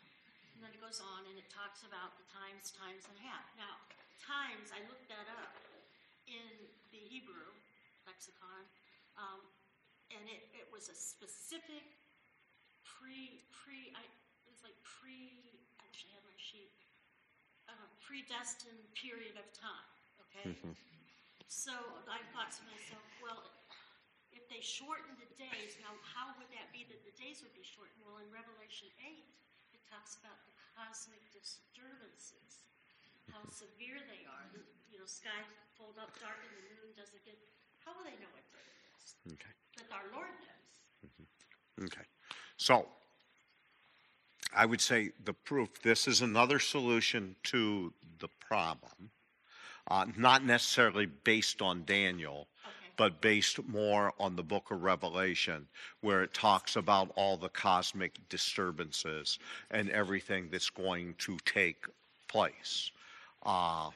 And then it goes on and it talks about the times, times and half. Now, times, I looked that up in the Hebrew lexicon, um, and it, it was a specific pre, pre, I, it was like pre, I actually had my sheet, uh, predestined period of time, okay? So I thought to myself, well, if they shorten the days, now how would that be that the days would be shortened? Well, in Revelation 8, it talks about the cosmic disturbances, how severe they are. The, you know, sky fold up dark and the moon doesn't get. How will they know what day it is? Okay. But our Lord knows. Mm-hmm. Okay. So I would say the proof this is another solution to the problem, uh, not necessarily based on Daniel, Okay. but based more on the book of Revelation, where it talks about all the cosmic disturbances and everything that's going to take place. Uh,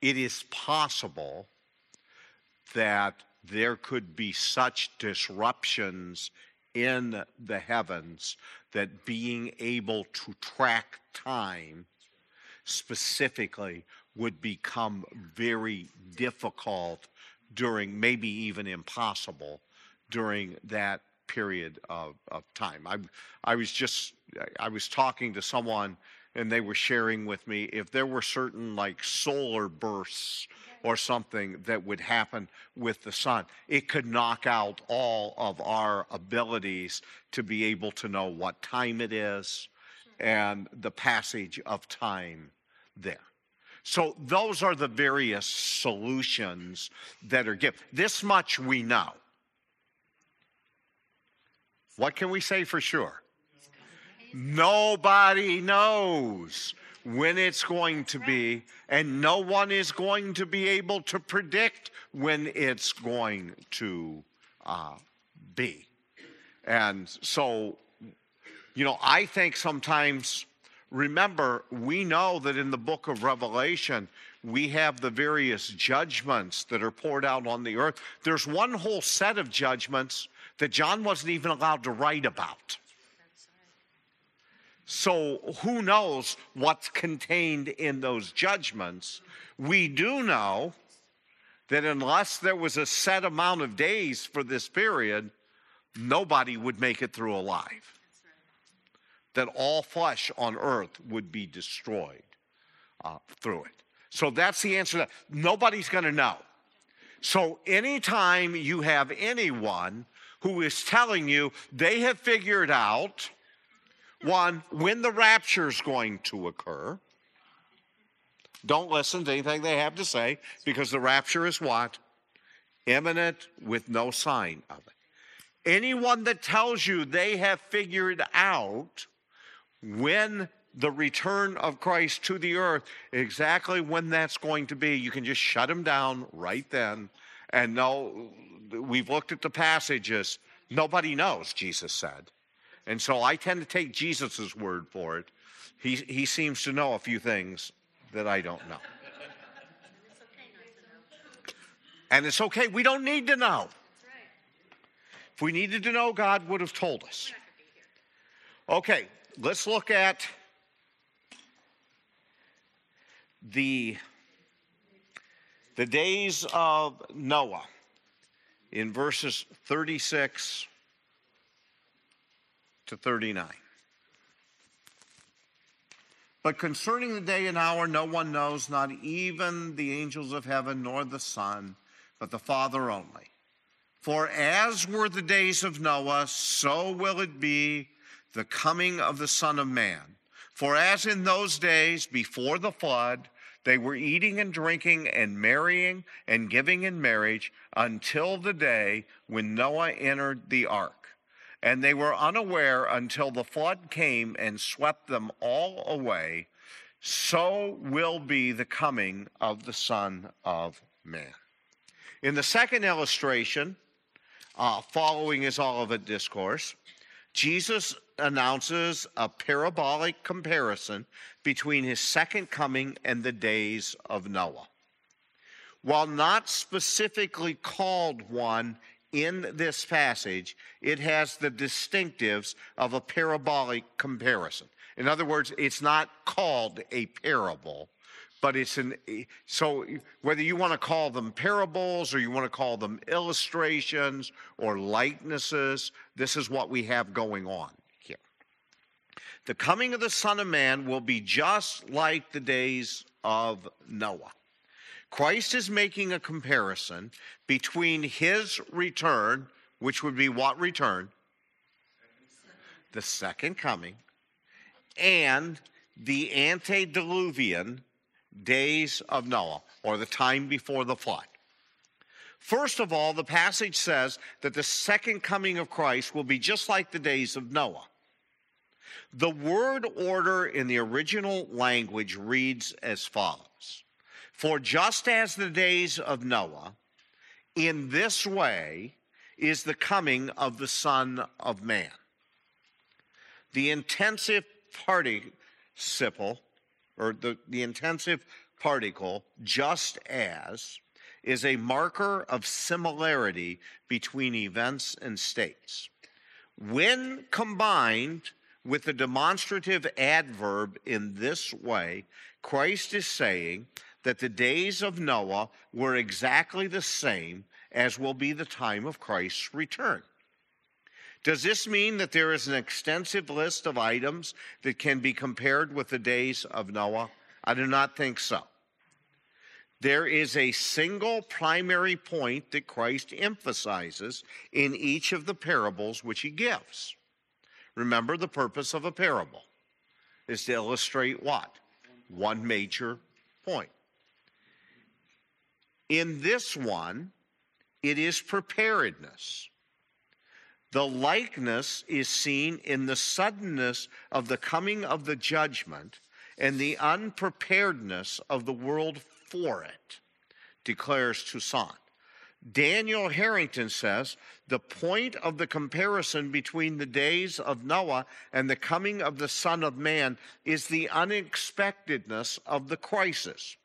it is possible that there could be such disruptions in the heavens that being able to track time specifically would become very difficult during, maybe even impossible during that period of, of time. I, I was just, I was talking to someone and they were sharing with me if there were certain like solar bursts or something that would happen with the sun, it could knock out all of our abilities to be able to know what time it is and the passage of time there. So those are the various solutions that are given. This much we know. What can we say for sure? Nobody knows when it's going to be, and no one is going to be able to predict when it's going to uh, be. And so, you know, I think sometimes, remember, we know that in the book of Revelation, we have the various judgments that are poured out on the earth. There's one whole set of judgments that John wasn't even allowed to write about. So who knows what's contained in those judgments? We do know that unless there was a set amount of days for this period, nobody would make it through alive. That all flesh on earth would be destroyed uh, through it. So that's the answer. That. Nobody's going to know. So anytime you have anyone who is telling you they have figured out one when the rapture is going to occur, don't listen to anything they have to say because the rapture is what? Imminent with no sign of it. Anyone that tells you they have figured out when the return of Christ to the earth, exactly when that's going to be, you can just shut them down right then and know we've looked at the passages. Nobody knows, Jesus said. And so I tend to take Jesus' word for it. He, he seems to know a few things that I don't know. And it's okay, we don't need to know. If we needed to know, God would have told us. Okay, let's look at the the days of Noah in verses 36 to 39. But concerning the day and hour, no one knows, not even the angels of heaven, nor the Son, but the Father only. For as were the days of Noah, so will it be the coming of the Son of Man. For as in those days before the flood, they were eating and drinking and marrying and giving in marriage until the day when Noah entered the ark. And they were unaware until the flood came and swept them all away. So will be the coming of the Son of Man. In the second illustration, uh, following his Olivet discourse, Jesus announces a parabolic comparison between his second coming and the days of Noah. While not specifically called one in this passage, it has the distinctives of a parabolic comparison. In other words, it's not called a parable, but it's an eh, so whether you want to call them parables or you want to call them illustrations or likenesses this is what we have going on here. The coming of the son of man will be just like the days of noah. Christ is making a comparison between his return which would be what return? The second coming and the antediluvian days of Noah, or the time before the flood. First of all, the passage says that the second coming of Christ will be just like the days of Noah. The word order in the original language reads as follows For just as the days of Noah, in this way is the coming of the Son of Man. The intensive participle or the, the intensive particle, just as, is a marker of similarity between events and states. When combined with the demonstrative adverb in this way, Christ is saying that the days of Noah were exactly the same as will be the time of Christ's return. Does this mean that there is an extensive list of items that can be compared with the days of Noah? I do not think so. There is a single primary point that Christ emphasizes in each of the parables which he gives. Remember, the purpose of a parable is to illustrate what? One major point. In this one, it is preparedness. The likeness is seen in the suddenness of the coming of the judgment and the unpreparedness of the world for it, declares Toussaint. Daniel Harrington says the point of the comparison between the days of Noah and the coming of the Son of Man is the unexpectedness of the crisis.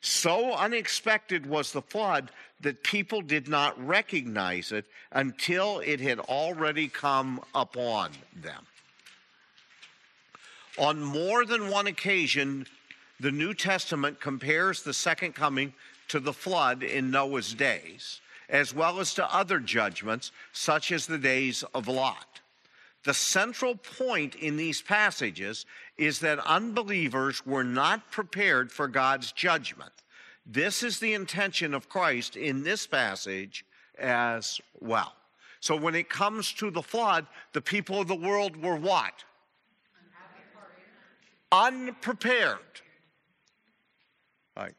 So unexpected was the flood that people did not recognize it until it had already come upon them. On more than one occasion, the New Testament compares the second coming to the flood in Noah's days, as well as to other judgments, such as the days of Lot. The central point in these passages is that unbelievers were not prepared for God's judgment. This is the intention of Christ in this passage as well. So when it comes to the flood, the people of the world were what? Unprepared. Right.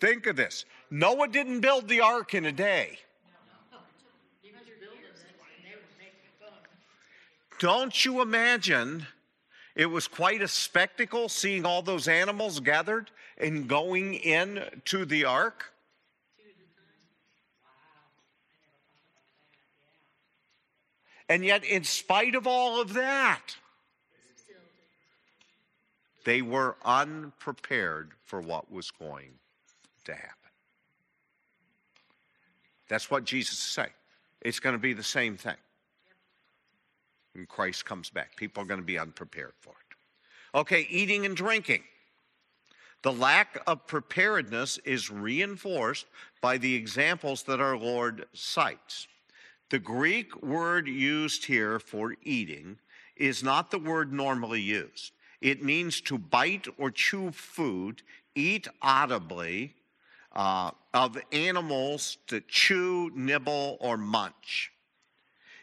Think of this. Noah didn't build the ark in a day. Don't you imagine it was quite a spectacle seeing all those animals gathered and going in to the ark? And yet, in spite of all of that, they were unprepared for what was going to happen. That's what Jesus is saying. It's going to be the same thing. When Christ comes back, people are going to be unprepared for it. Okay, eating and drinking. The lack of preparedness is reinforced by the examples that our Lord cites. The Greek word used here for eating is not the word normally used. It means to bite or chew food, eat audibly, uh, of animals to chew, nibble, or munch.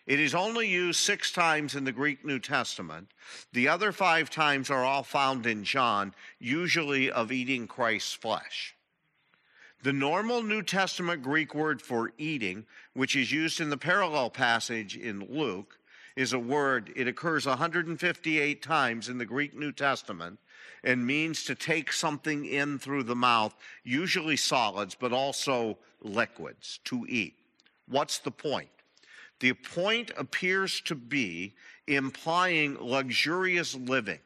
It is only used six times in the Greek New Testament. The other five times are all found in John, usually of eating Christ's flesh. The normal New Testament Greek word for eating, which is used in the parallel passage in Luke, is a word, it occurs 158 times in the Greek New Testament and means to take something in through the mouth, usually solids, but also liquids, to eat. What's the point? The point appears to be implying luxurious living.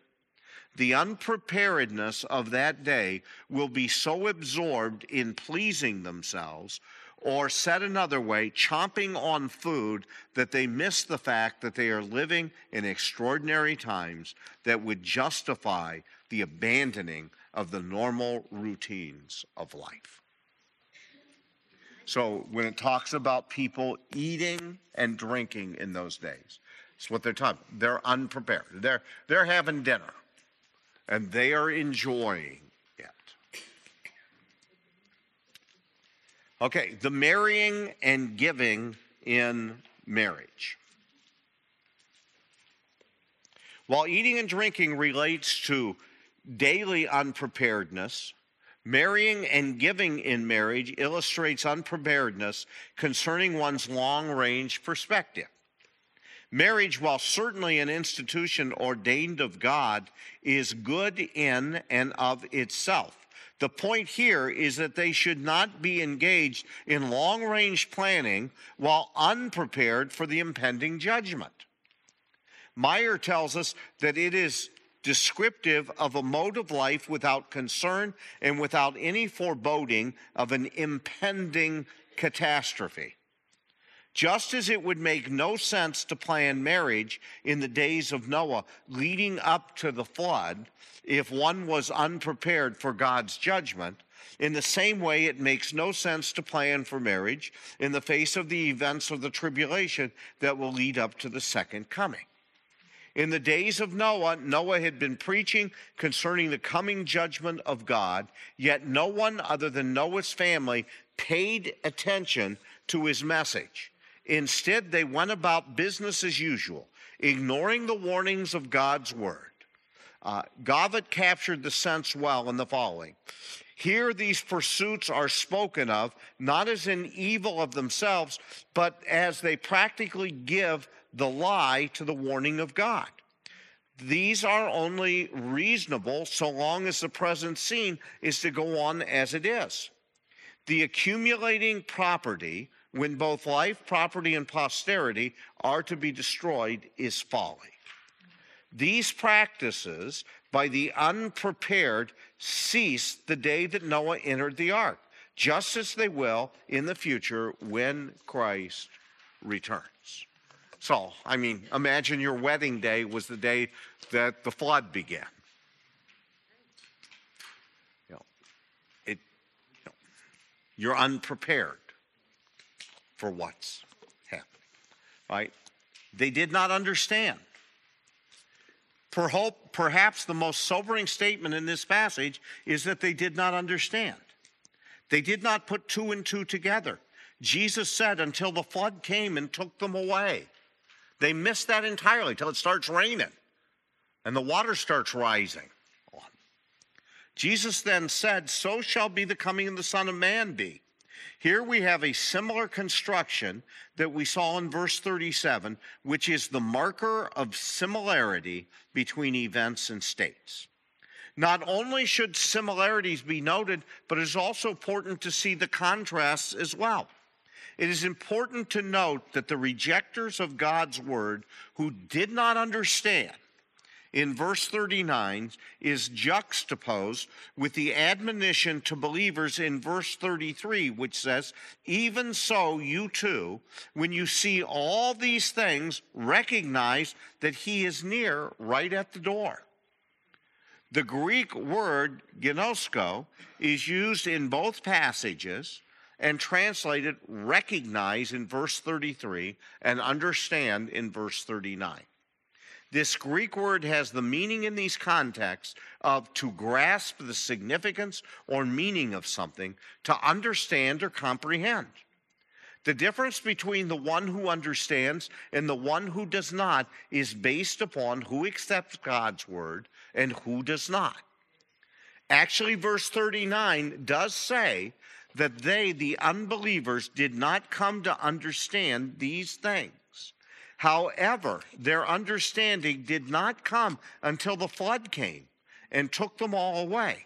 The unpreparedness of that day will be so absorbed in pleasing themselves, or said another way, chomping on food, that they miss the fact that they are living in extraordinary times that would justify the abandoning of the normal routines of life. So when it talks about people eating and drinking in those days, it's what they're talking. About. They're unprepared. They're they're having dinner, and they are enjoying it. Okay, the marrying and giving in marriage. While eating and drinking relates to daily unpreparedness, Marrying and giving in marriage illustrates unpreparedness concerning one's long range perspective. Marriage, while certainly an institution ordained of God, is good in and of itself. The point here is that they should not be engaged in long range planning while unprepared for the impending judgment. Meyer tells us that it is descriptive of a mode of life without concern and without any foreboding of an impending catastrophe. Just as it would make no sense to plan marriage in the days of Noah leading up to the flood if one was unprepared for God's judgment, in the same way, it makes no sense to plan for marriage in the face of the events of the tribulation that will lead up to the second coming. In the days of Noah, Noah had been preaching concerning the coming judgment of God, yet no one other than Noah's family paid attention to his message. Instead, they went about business as usual, ignoring the warnings of God's word. Uh, Gavat captured the sense well in the following. Here, these pursuits are spoken of not as an evil of themselves, but as they practically give the lie to the warning of God. These are only reasonable so long as the present scene is to go on as it is. The accumulating property, when both life, property, and posterity are to be destroyed, is folly. These practices, by the unprepared, cease the day that Noah entered the ark, just as they will in the future when Christ returns. So, I mean, imagine your wedding day was the day that the flood began. You know, it, you know, you're unprepared for what's happening, right? They did not understand. Perhaps the most sobering statement in this passage is that they did not understand. They did not put two and two together. Jesus said until the flood came and took them away. They miss that entirely till it starts raining and the water starts rising. Jesus then said, So shall be the coming of the Son of Man be. Here we have a similar construction that we saw in verse 37, which is the marker of similarity between events and states. Not only should similarities be noted, but it is also important to see the contrasts as well. It is important to note that the rejectors of God's word who did not understand in verse 39 is juxtaposed with the admonition to believers in verse 33, which says, Even so, you too, when you see all these things, recognize that he is near, right at the door. The Greek word gnosko is used in both passages and translated recognize in verse 33 and understand in verse 39. This Greek word has the meaning in these contexts of to grasp the significance or meaning of something, to understand or comprehend. The difference between the one who understands and the one who does not is based upon who accepts God's word and who does not. Actually, verse 39 does say that they, the unbelievers, did not come to understand these things. However, their understanding did not come until the flood came and took them all away.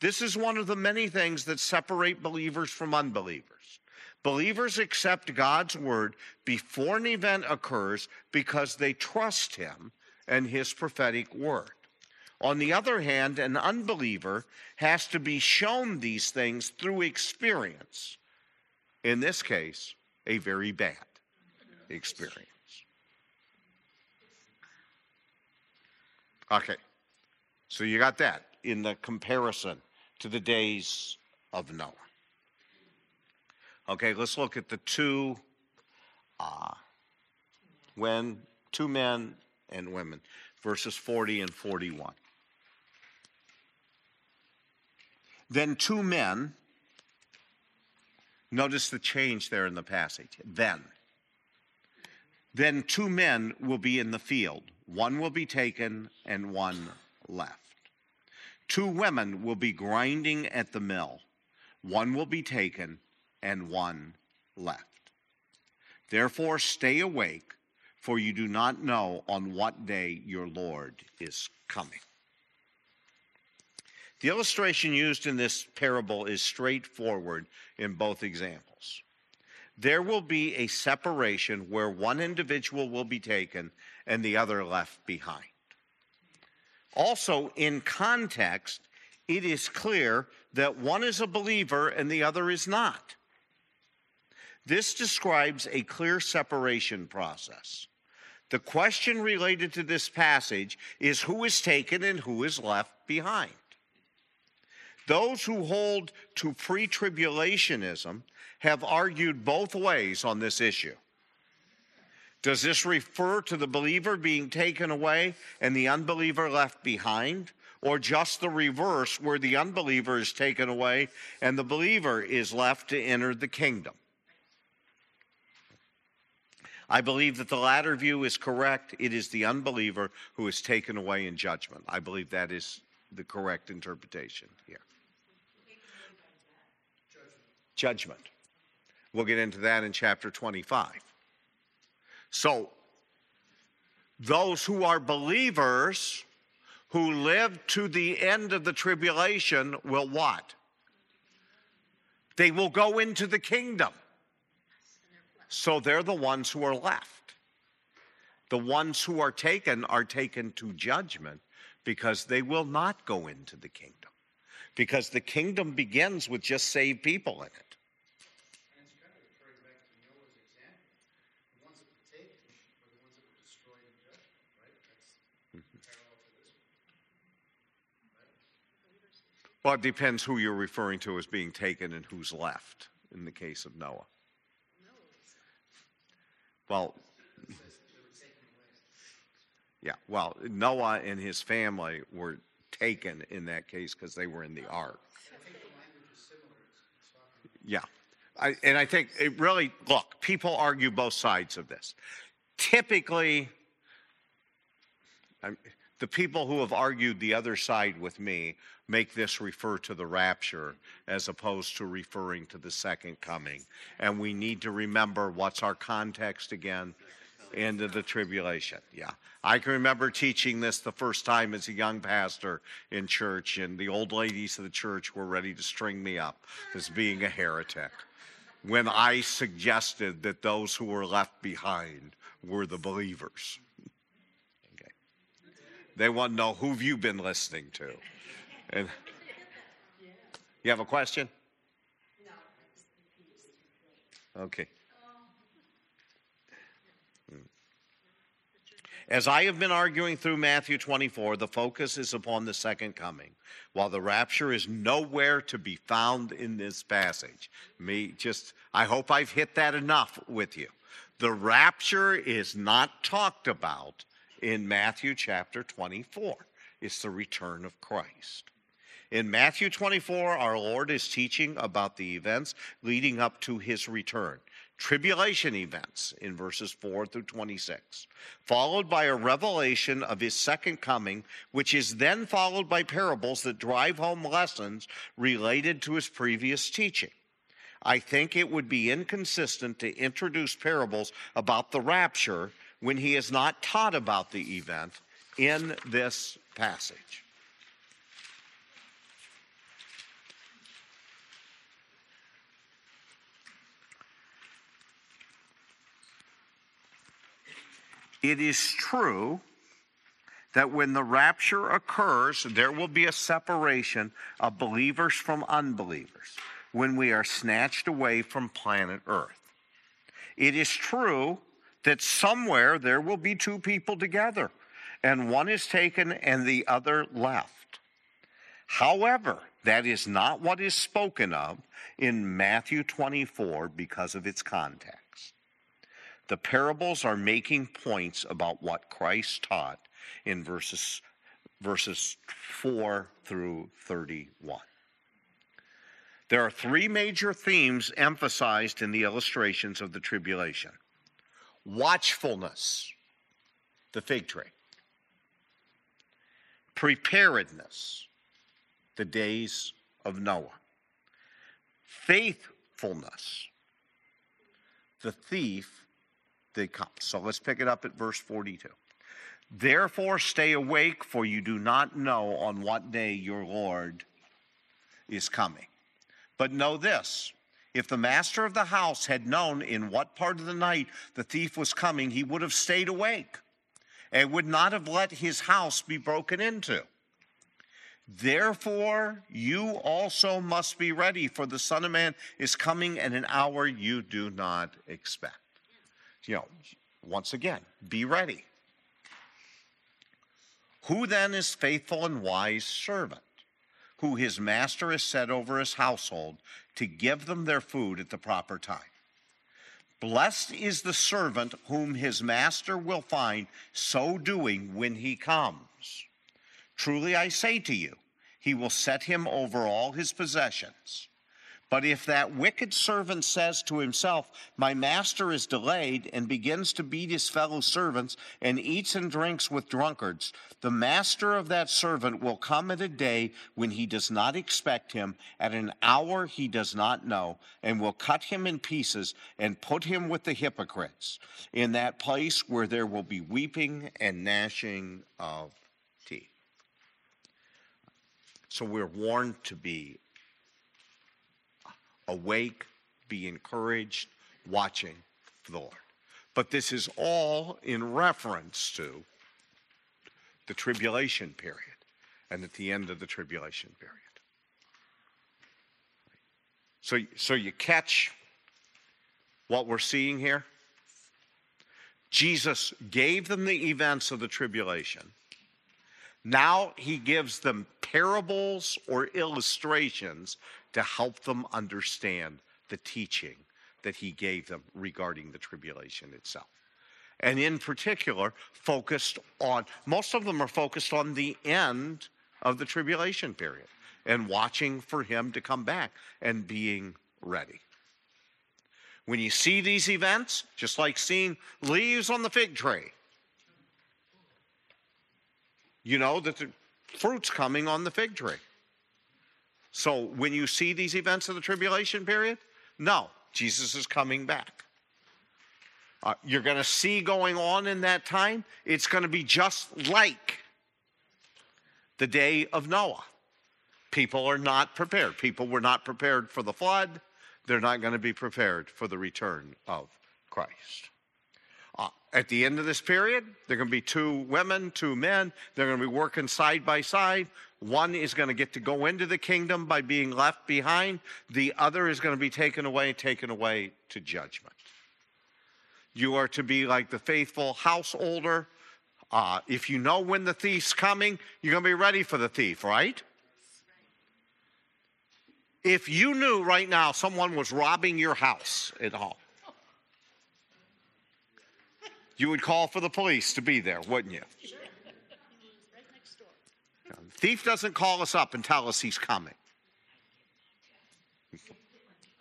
This is one of the many things that separate believers from unbelievers. Believers accept God's word before an event occurs because they trust Him and His prophetic word. On the other hand, an unbeliever has to be shown these things through experience. In this case, a very bad experience. Okay, so you got that in the comparison to the days of Noah. Okay, let's look at the two uh, when two men and women, verses 40 and 41. Then two men, notice the change there in the passage. Then. Then two men will be in the field one will be taken and one left. Two women will be grinding at the mill. One will be taken and one left. Therefore, stay awake, for you do not know on what day your Lord is coming. The illustration used in this parable is straightforward in both examples. There will be a separation where one individual will be taken and the other left behind. Also, in context, it is clear that one is a believer and the other is not. This describes a clear separation process. The question related to this passage is who is taken and who is left behind. Those who hold to pre tribulationism have argued both ways on this issue. Does this refer to the believer being taken away and the unbeliever left behind? Or just the reverse, where the unbeliever is taken away and the believer is left to enter the kingdom? I believe that the latter view is correct. It is the unbeliever who is taken away in judgment. I believe that is the correct interpretation here. Judgment. We'll get into that in chapter 25. So, those who are believers who live to the end of the tribulation will what? They will go into the kingdom. So they're the ones who are left. The ones who are taken are taken to judgment because they will not go into the kingdom. Because the kingdom begins with just saved people in it. And it's kind of referring back to Noah's example. The ones that were taken were the ones that were destroyed in judgment, right? That's parallel to this one. Well, it depends who you're referring to as being taken and who's left in the case of Noah. Well, Yeah, well, Noah and his family were taken in that case because they were in the ark. Yeah. I, and I think it really, look, people argue both sides of this. Typically, I'm, the people who have argued the other side with me make this refer to the rapture as opposed to referring to the second coming. And we need to remember what's our context again? Of the tribulation. Yeah. I can remember teaching this the first time as a young pastor in church, and the old ladies of the church were ready to string me up as being a heretic when I suggested that those who were left behind were the believers. Okay. They want to know who've you been listening to. And you have a question? Okay. As I have been arguing through Matthew 24, the focus is upon the second coming, while the rapture is nowhere to be found in this passage. Me just, I hope I've hit that enough with you. The rapture is not talked about in Matthew chapter 24. It's the return of Christ. In Matthew 24, our Lord is teaching about the events leading up to his return tribulation events in verses 4 through 26, followed by a revelation of his second coming, which is then followed by parables that drive home lessons related to his previous teaching. I think it would be inconsistent to introduce parables about the rapture when he has not taught about the event in this passage. It is true that when the rapture occurs, there will be a separation of believers from unbelievers when we are snatched away from planet Earth. It is true that somewhere there will be two people together, and one is taken and the other left. However, that is not what is spoken of in Matthew 24 because of its context. The parables are making points about what Christ taught in verses, verses 4 through 31. There are three major themes emphasized in the illustrations of the tribulation. Watchfulness, the fig tree, preparedness, the days of Noah, faithfulness, the thief that comes. So let's pick it up at verse 42. Therefore, stay awake, for you do not know on what day your Lord is coming. But know this if the master of the house had known in what part of the night the thief was coming, he would have stayed awake and would not have let his house be broken into. Therefore, you also must be ready, for the Son of Man is coming at an hour you do not expect. You know, once again, be ready. Who then is faithful and wise servant? who his master has set over his household to give them their food at the proper time. Blessed is the servant whom his master will find so doing when he comes. Truly I say to you, he will set him over all his possessions. But if that wicked servant says to himself, My master is delayed, and begins to beat his fellow servants, and eats and drinks with drunkards, the master of that servant will come at a day when he does not expect him, at an hour he does not know, and will cut him in pieces and put him with the hypocrites, in that place where there will be weeping and gnashing of teeth. So we're warned to be awake, be encouraged, watching for the Lord. But this is all in reference to the tribulation period and at the end of the tribulation period. So, so you catch what we're seeing here? Jesus gave them the events of the tribulation. Now he gives them parables or illustrations to help them understand the teaching that he gave them regarding the tribulation itself. and in particular, focused on, most of them are focused on the end of the tribulation period and watching for him to come back and being ready. When you see these events, just like seeing leaves on the fig tree, you know that the fruit's coming on the fig tree. So when you see these events of the tribulation period, no, Jesus is coming back. Uh, you're going to see going on in that time, it's going to be just like the day of Noah. People are not prepared. People were not prepared for the flood. They're not going to be prepared for the return of Christ. At the end of this period, there are going to be two women, two men. They're going to be working side by side. One is going to get to go into the kingdom by being left behind. The other is going to be taken away, taken away to judgment. You are to be like the faithful householder. Uh, if you know when the thief's coming, you're going to be ready for the thief, right? If you knew right now someone was robbing your house at home, you would call for the police to be there, wouldn't you? Right door. The thief doesn't call us up and tell us he's coming.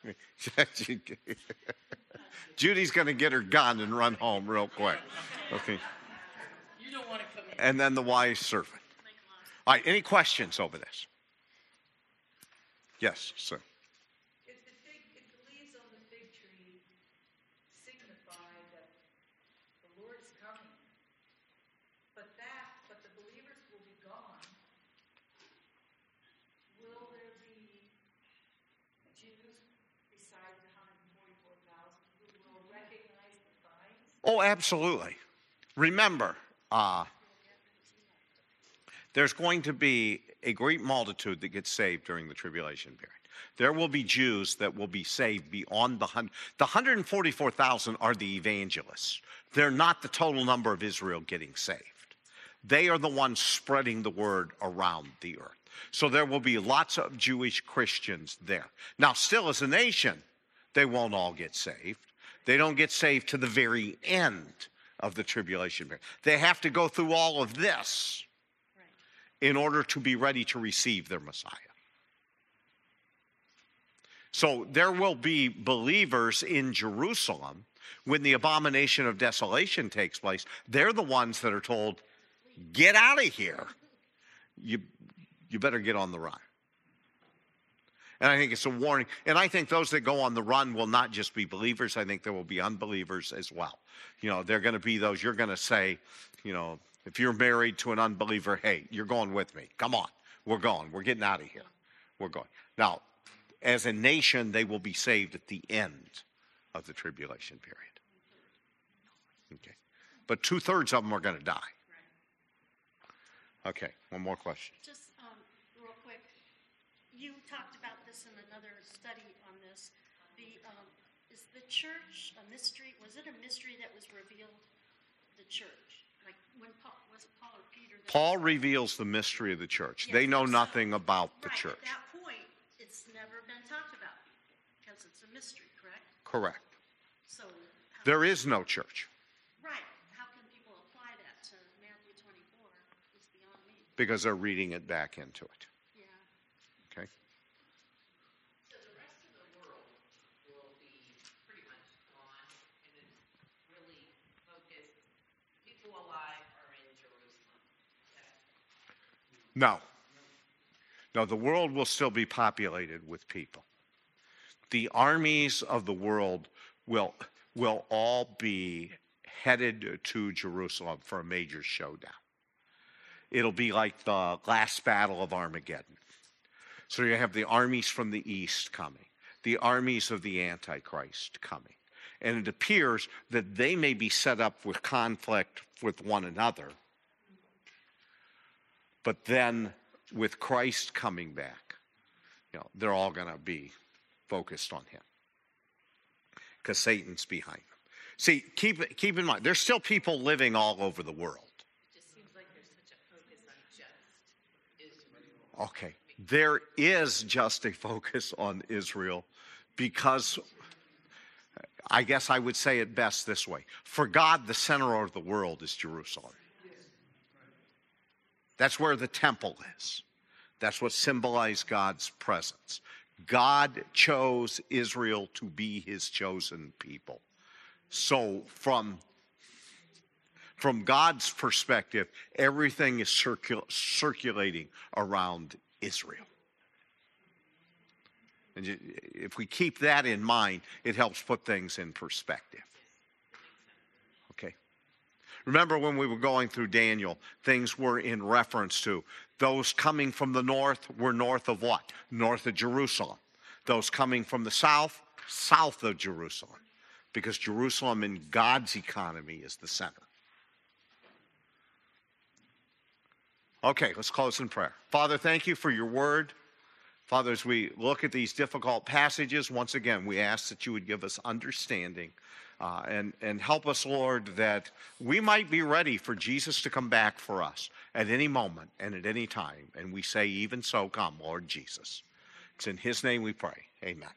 Judy's going to get her gun and run home real quick. Okay. You don't want to come in. And then the wise servant. All right, any questions over this? Yes, sir. If the fig, if the leaves on the fig tree signify that the Lord is coming, but that, but the believers will be gone, will there be Jews besides the hundred and forty-four thousand who will recognize the signs? Oh, absolutely. Remember, uh, there's going to be a great multitude that gets saved during the tribulation period. There will be Jews that will be saved beyond the hundred. The 144,000 are the evangelists. They're not the total number of Israel getting saved. They are the ones spreading the word around the earth. So there will be lots of Jewish Christians there. Now, still as a nation, they won't all get saved. They don't get saved to the very end of the tribulation period. They have to go through all of this in order to be ready to receive their Messiah. So there will be believers in Jerusalem when the abomination of desolation takes place. They're the ones that are told, get out of here. You, you better get on the run. And I think it's a warning. And I think those that go on the run will not just be believers, I think there will be unbelievers as well. You know, they're going to be those, you're going to say, you know, if you're married to an unbeliever, hey, you're going with me. Come on. We're going. We're getting out of here. We're going. Now, as a nation, they will be saved at the end of the tribulation period. Okay. But two thirds of them are going to die. Okay. One more question. Just um, real quick, you talked about this in another study on this. The um, is the church a mystery? Was it a mystery that was revealed? The church, like when Paul was it Paul or Peter? Paul reveals the mystery of the church. They Yes, know so- nothing about the right, church. At that point, it's never been talked about because it's a mystery, correct? Correct. So There is no church right? How can people apply that to Matthew 24? It's beyond me. because they're reading it back into it. Yeah. Okay. So the rest of the world will be pretty much gone and it's really focused, people alive are in Jerusalem. No. No, the world will still be populated with people. The armies of the world will, will all be headed to Jerusalem for a major showdown. It'll be like the last battle of Armageddon. So you have the armies from the east coming, the armies of the Antichrist coming. And it appears that they may be set up with conflict with one another but then with Christ coming back, you know, they're all going to be focused on him because Satan's behind them. See, keep, keep in mind, there's still people living all over the world. It just seems like there's such a focus on just Israel. Okay. There is just a focus on Israel because I guess I would say it best this way For God, the center of the world is Jerusalem. That's where the temple is. That's what symbolized God's presence. God chose Israel to be his chosen people. So, from, from God's perspective, everything is circul- circulating around Israel. And if we keep that in mind, it helps put things in perspective. Remember when we were going through Daniel, things were in reference to those coming from the north were north of what? North of Jerusalem. Those coming from the south, south of Jerusalem. Because Jerusalem in God's economy is the center. Okay, let's close in prayer. Father, thank you for your word. Father, as we look at these difficult passages, once again, we ask that you would give us understanding uh, and, and help us, Lord, that we might be ready for Jesus to come back for us at any moment and at any time. And we say, even so, come, Lord Jesus. It's in his name we pray. Amen.